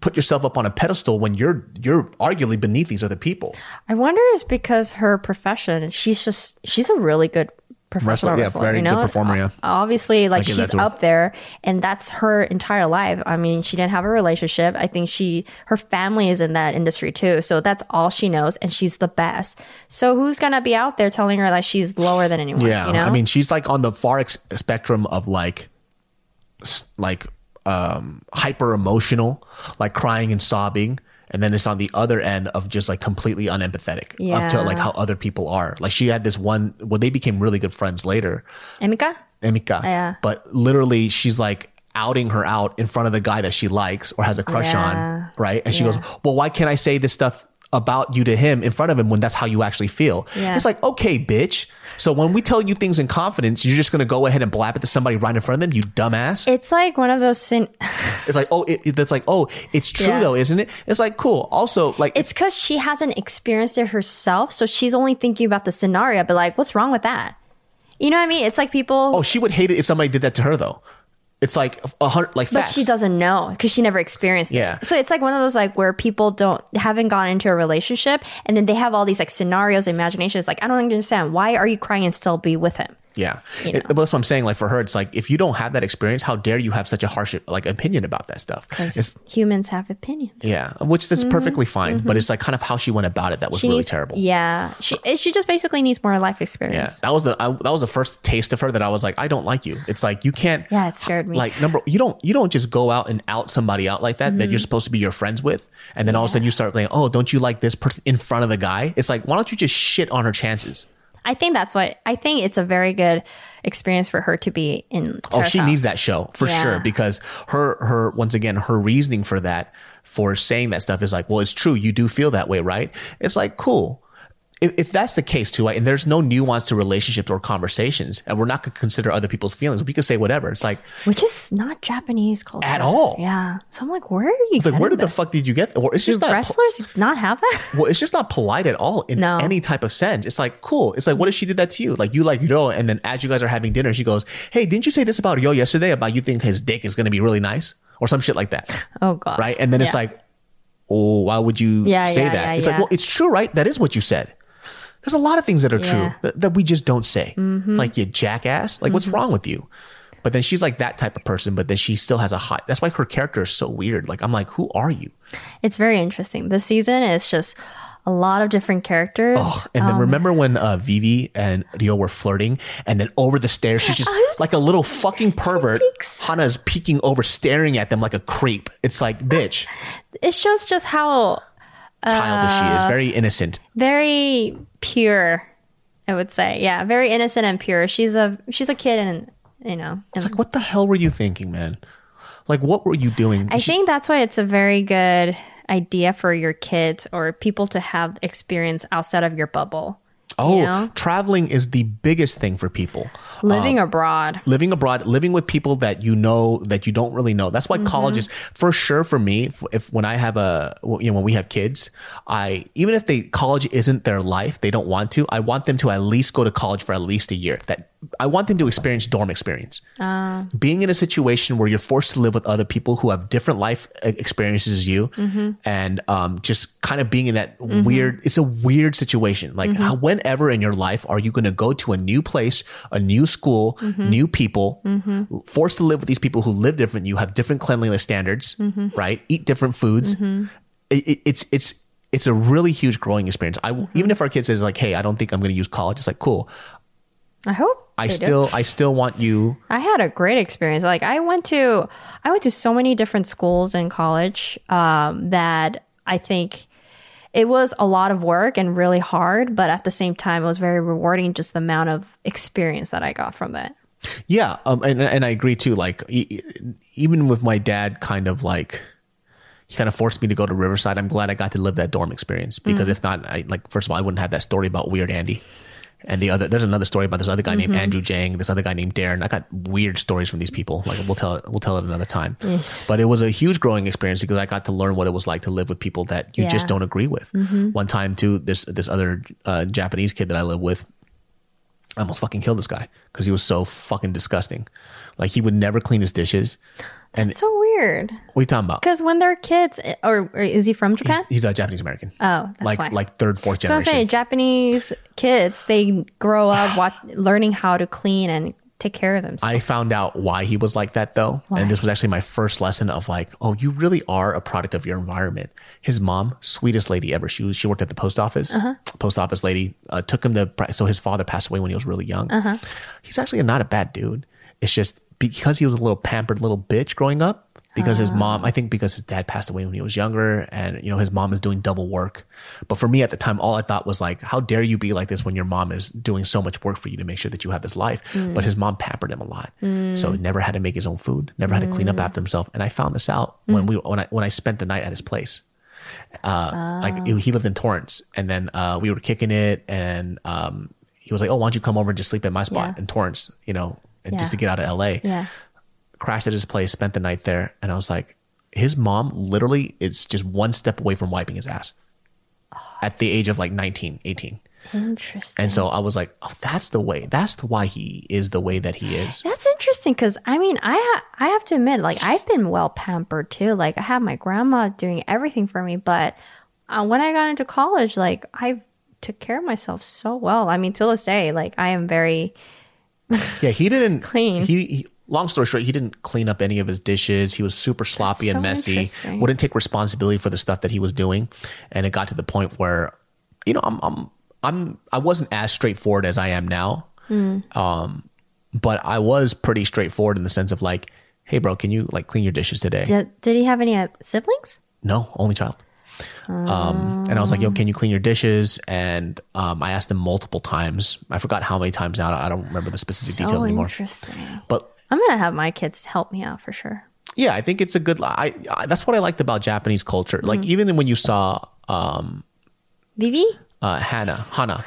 put yourself up on a pedestal when you're you're arguably beneath these other people I wonder is because her profession, she's just, she's a really good professional Wrestler, yeah, wrestler. very you good performer, yeah. Obviously, like she's up there and that's her entire life. I mean, she didn't have a relationship. I think she, her family is in that industry too. So that's all she knows and she's the best. So who's going to be out there telling her that she's lower than anyone? Yeah, You know? I mean, she's like on the far ex- spectrum of like, like um, hyper emotional, like crying and sobbing. And then it's on the other end of just like completely unempathetic up to like how other people are. Like she had this one, well, they became really good friends later. Emika? Emika. Yeah. But literally, she's like outing her out in front of the guy that she likes or has a crush Yeah. on, right? And she Yeah. goes, "Well, why can't I say this stuff about you to him in front of him when that's how you actually feel?" Yeah. It's like, okay, bitch. So when we tell you things in confidence, you're just gonna go ahead and blab it to somebody right in front of them, you dumbass. It's like one of those sin. it's like, oh, it, it- that's like, oh, it's true Yeah. though, isn't it? It's like, cool. Also, like, It's because she hasn't experienced it herself, so she's only thinking about the scenario. But like, what's wrong with that? You know what I mean? It's like people. oh, she would hate it if somebody did that to her though. It's like a hundred, like, But facts. she doesn't know because she never experienced Yeah. it. So it's like one of those like where people don't haven't gone into a relationship and then they have all these like scenarios, imaginations. Like I don't understand why are you crying and still be with him? Yeah, You It- but that's what I'm saying. Like for her, it's like if you don't have that experience, how dare you have such a harsh like opinion about that stuff? Because humans have opinions. yeah, which is perfectly fine. But it's like kind of how she went about it that was Mm-hmm. She really needs, terrible. Yeah, she she just basically needs more life experience. Yeah, that was the I, that was the first taste of her that I was like, I don't like you. It's like you can't. Yeah, it scared me. Like number, you don't you don't just go out and out somebody out like that that Mm-hmm. you're supposed to be your friends with, and then all of a sudden you start like, oh, don't you like this person in front of the guy? It's like, why don't you just shit on her chances? I think that's what I think. It's a very good experience for her to be in. Oh, she house. needs that show for Yeah. sure because her her once again her reasoning for that for saying that stuff is like, well, it's true. You do feel that way, right? It's like cool. If, if that's the case too, right, and there's no nuance to relationships or conversations, and we're not going to consider other people's feelings, we can say whatever. It's like, which is not Japanese culture At all. Yeah, so I'm like, where are you? like where did the fuck did you get? Or it's Do just not. wrestlers not have that? Well, it's just not polite at all in No. any type of sense. It's like cool. It's like what if she did that to you? Like you like Ryo, and then as you guys are having dinner, she goes, "Hey, didn't you say this about Yo yesterday? About you think his dick is going to be really nice or some shit like that?" Oh god! right? And then it's like, oh, why would you Yeah, say yeah, that? yeah, it's yeah. like, well, it's true, right? That is what you said. There's a lot of things that are true Yeah. Mm-hmm. that, that we just don't say. Like you jackass. Like what's wrong with you? But then she's like that type of person, but then she still has a hot. That's why her character is so weird. Like I'm like, who are you? It's very interesting. This season is just a lot of different characters. Oh, and then remember when uh, Vivi and Ryo were flirting, and then over the stairs, she's just like a little fucking pervert. peeks. Hana's peeking over, staring at them like a creep. It's like, bitch, It shows just how childish she Uh, is, very innocent. very pure. I would say, yeah, very innocent and pure. She's a she's a kid, and you know, It's like, what the hell were you thinking, man? Like, what were you doing? I She- think that's why it's a very good idea for your kids or people to have experience outside of your bubble. Oh, know? traveling is the biggest thing for people. Living abroad. living abroad, living with people that you know that you don't really know. That's why Mm-hmm. college is for sure for me. If, if when I have a you know when we have kids, I even if they college isn't their life, they don't want to. I want them to at least go to college for at least a year. That I want them to experience dorm experience. Ah. Being in a situation where you're forced to live with other people who have different life e- experiences as you, Mm-hmm. and um, just kind of being in that weird. It's a weird situation. Like Mm-hmm. how, whenever in your life are you going to go to a new place, a new school, Mm-hmm. new people, forced to live with these people who live different. You have different cleanliness standards, Mm-hmm. right? Eat different foods. It, it, it's it's it's a really huge growing experience. I Mm-hmm. even if our kid says like, "Hey, I don't think I'm going to use college," it's like, cool. I hope I they do. still I still want you. I had a great experience. Like I went to I went to so many different schools in college um, that I think it was a lot of work and really hard, but at the same time it was very rewarding just the amount of experience that I got from it. Yeah, um, and and I agree too. Like e- even with my dad, kind of like he kind of forced me to go to Riverside. I'm glad I got to live that dorm experience because if not, I like first of all, I wouldn't have that story about Weird Andy. And the other, there's another story about this other guy named mm-hmm. Andrew Jang, this other guy named Darren. I got weird stories from these people. Like we'll tell it, we'll tell it another time. Mm. but it was a huge growing experience because I got to learn what it was like to live with people that you just don't agree with. Mm-hmm. One time too, this this other uh, Japanese kid that I live with, I almost fucking killed this guy because he was so fucking disgusting. Like he would never clean his dishes. And it's So weird. what are you talking about? Because when they're kids, or, or is he from Japan? He's, he's a Japanese American. oh, that's like why. like third, fourth so I'm generation. saying Japanese kids, they grow up watch, learning how to clean and take care of themselves. I found out why he was like that though. And this was actually my first lesson of like, oh, you really are a product of your environment. His mom, sweetest lady ever. She was, she worked at the post office. Uh-huh. Post office lady uh, took him to, so his father passed away when he was really young. Uh-huh. He's actually not a bad dude. It's just because he was a little pampered little bitch growing up. because his mom, I think because his dad passed away when he was younger and, you know, his mom is doing double work. But for me at the time, all I thought was like, how dare you be like this when your mom is doing so much work for you to make sure that you have this life? But his mom pampered him a lot. So he never had to make his own food, never had to clean up after himself. And I found this out when we, when I, when I spent the night at his place. Uh, like he lived in Torrance and then, uh, we were kicking it and, um, he was like, "Oh, why don't you come over and just sleep at my spot Yeah. in Torrance, you know, and just to get out of LA." Yeah. crashed at his place, spent the night there, and I was like, his mom literally is just one step away from wiping his ass at the age of like 19, 18. Interesting. And so I was like, oh, that's the way. That's why he is the way that he is. That's interesting because I mean, I ha- I have to admit, like I've been well pampered too. Like I have my grandma doing everything for me, but uh, when I got into college, like I took care of myself so well. I mean, till this day, like I am very Yeah, he didn't Clean. He, he long story short, he didn't clean up any of his dishes. He was super sloppy and messy. Wouldn't take responsibility for the stuff that he was doing, and it got to the point where, you know, I'm I'm I'm I wasn't as straightforward as I am now. Hmm. Um, but I was pretty straightforward in the sense of like, hey, bro, can you like clean your dishes today? did, did he have any uh, siblings? No, only child. Um, and I was like, yo, can you clean your dishes? And um, I asked him multiple times. I forgot how many times now. I don't remember the specific details anymore. interesting. But I'm gonna have my kids help me out for sure. yeah, I think it's a good. I, I that's what I liked about Japanese culture. Like Mm-hmm. even when you saw um, Vivi? uh, Hannah, Hana,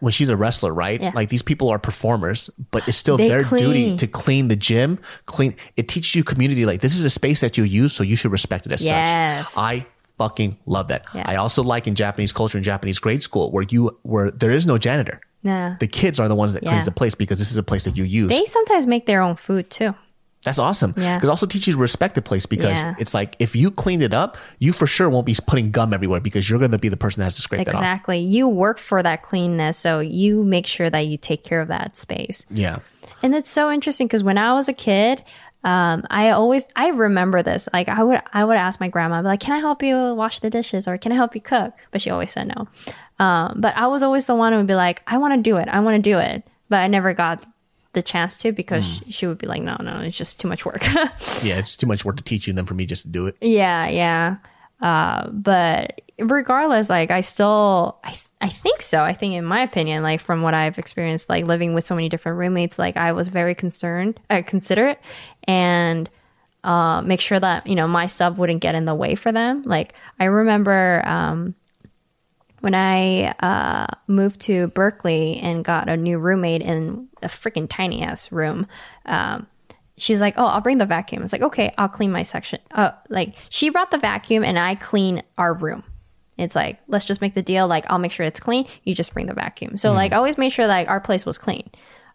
when she's a wrestler, right? Uh-huh. Yeah. Like these people are performers, but it's still their duty to clean the gym. Clean. It teaches you community. Like this is a space that you use, so you should respect it as Yes. such. I fucking love that. Yeah. I also like in Japanese culture in Japanese grade school where you where there is no janitor. Nah. The kids are the ones that Yeah. cleans the place because this is a place that you use. They sometimes make their own food too. That's awesome. Yeah. Because also teaches you respect the place because Yeah. it's like if you cleaned it up, you for sure won't be putting gum everywhere because you're going to be the person that has to scrape that off. Exactly. You work for that cleanness, so you make sure that you take care of that space. Yeah. And it's so interesting because when I was a kid, um, I always I remember this. Like I would I would ask my grandma, like, "Can I help you wash the dishes?" or "Can I help you cook?" But she always said no. Um, but I was always the one who would be like, "I want to do it. I want to do it," but I never got the chance to because she, she would be like, "No, no, it's just too much work." Yeah. It's too much work to teach you than for me just to do it. Yeah, yeah. Uh, but regardless, like I still, I, I think so. I think, in my opinion, like from what I've experienced, like living with so many different roommates, like I was very concerned, uh, considerate, and uh, make sure that you know my stuff wouldn't get in the way for them. Like I remember um, when I uh, moved to Berkeley and got a new roommate in a freaking tiny ass room. Um, she's like, "Oh, I'll bring the vacuum." It's like, "Okay, I'll clean my section." Uh, like she brought the vacuum and I clean our room. It's like, let's just make the deal. Like, I'll make sure it's clean. You just bring the vacuum. So, like, I always made sure like our place was clean.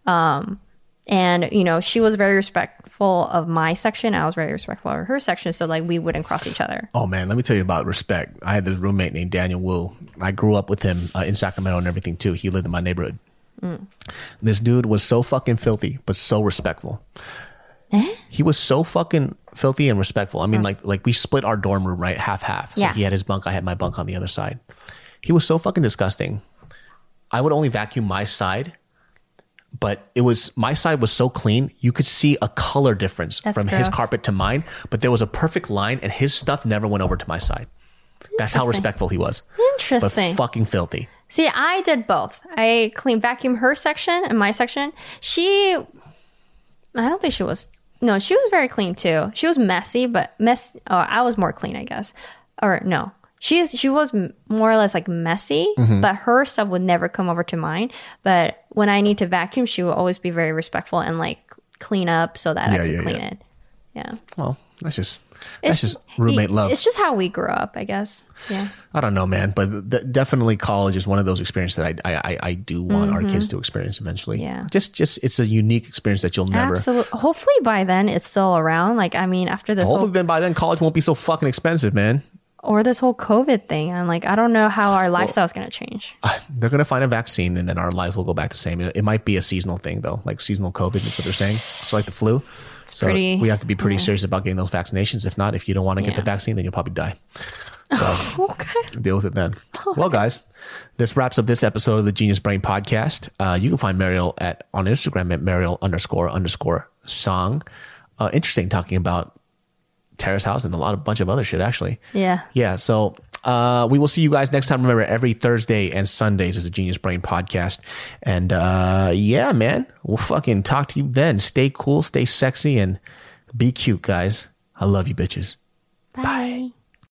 Um, and you know, she was very respectful of my section. I was very respectful of her section. So, like, we wouldn't cross each other. Oh man, let me tell you about respect. I had this roommate named Daniel Wu. I grew up with him uh, in Sacramento and everything too. He lived in my neighborhood. This dude was so fucking filthy, but so respectful. He was so fucking filthy and respectful. I mean, like like we split our dorm room right half half. So Yeah. he had his bunk, I had my bunk on the other side. He was so fucking disgusting. I would only vacuum my side, but it was my side was so clean you could see a color difference That's from his carpet to mine. But there was a perfect line, and his stuff never went over to my side. That's how respectful he was. Interesting. But fucking filthy. See, I did both. I clean vacuum her section and my section. She, I don't think she was. No, she was very clean too. She was messy, but mess. Oh, I was more clean, I guess. Or no, she's she was more or less like messy, Mm-hmm. but her stuff would never come over to mine. But when I need to vacuum, she will always be very respectful and like clean up so that I Yeah, can yeah, clean yeah. it. Yeah, Well, that's just that's It's- just roommate love. It's just how we grew up, I guess. Yeah. I don't know, man, but definitely college is one of those experiences that I I, I, I do want our kids to experience eventually. Mm-hmm. Yeah. just just it's a unique experience that you'll never. Absolutely. Hopefully by then it's still around. Like I mean, after this whole Hopefully, then by then college won't be so fucking expensive, man. or this whole COVID thing. I'm like, I don't know how our lifestyle is going to change. They're gonna find a vaccine, and then our lives will go back the same. It, it might be a seasonal thing though, like seasonal COVID is what they're saying. So like the flu. So pretty- we have to be pretty serious about getting those vaccinations. If not, if you don't want to get the vaccine, then you'll probably die. So Okay. deal with it then. Well, guys, this wraps up this episode of the Genius Brain Podcast. Uh, you can find Mariel at on Instagram at Mariel underscore underscore song. Uh, interesting talking about Terrace House and a lot of bunch of other shit actually. Yeah. Yeah. So uh, we will see you guys next time. Remember, every Thursday and Sundays is a Genius Brain podcast. And uh, yeah, man, we'll fucking talk to you then. Stay cool, stay sexy, and be cute, guys. I love you, bitches.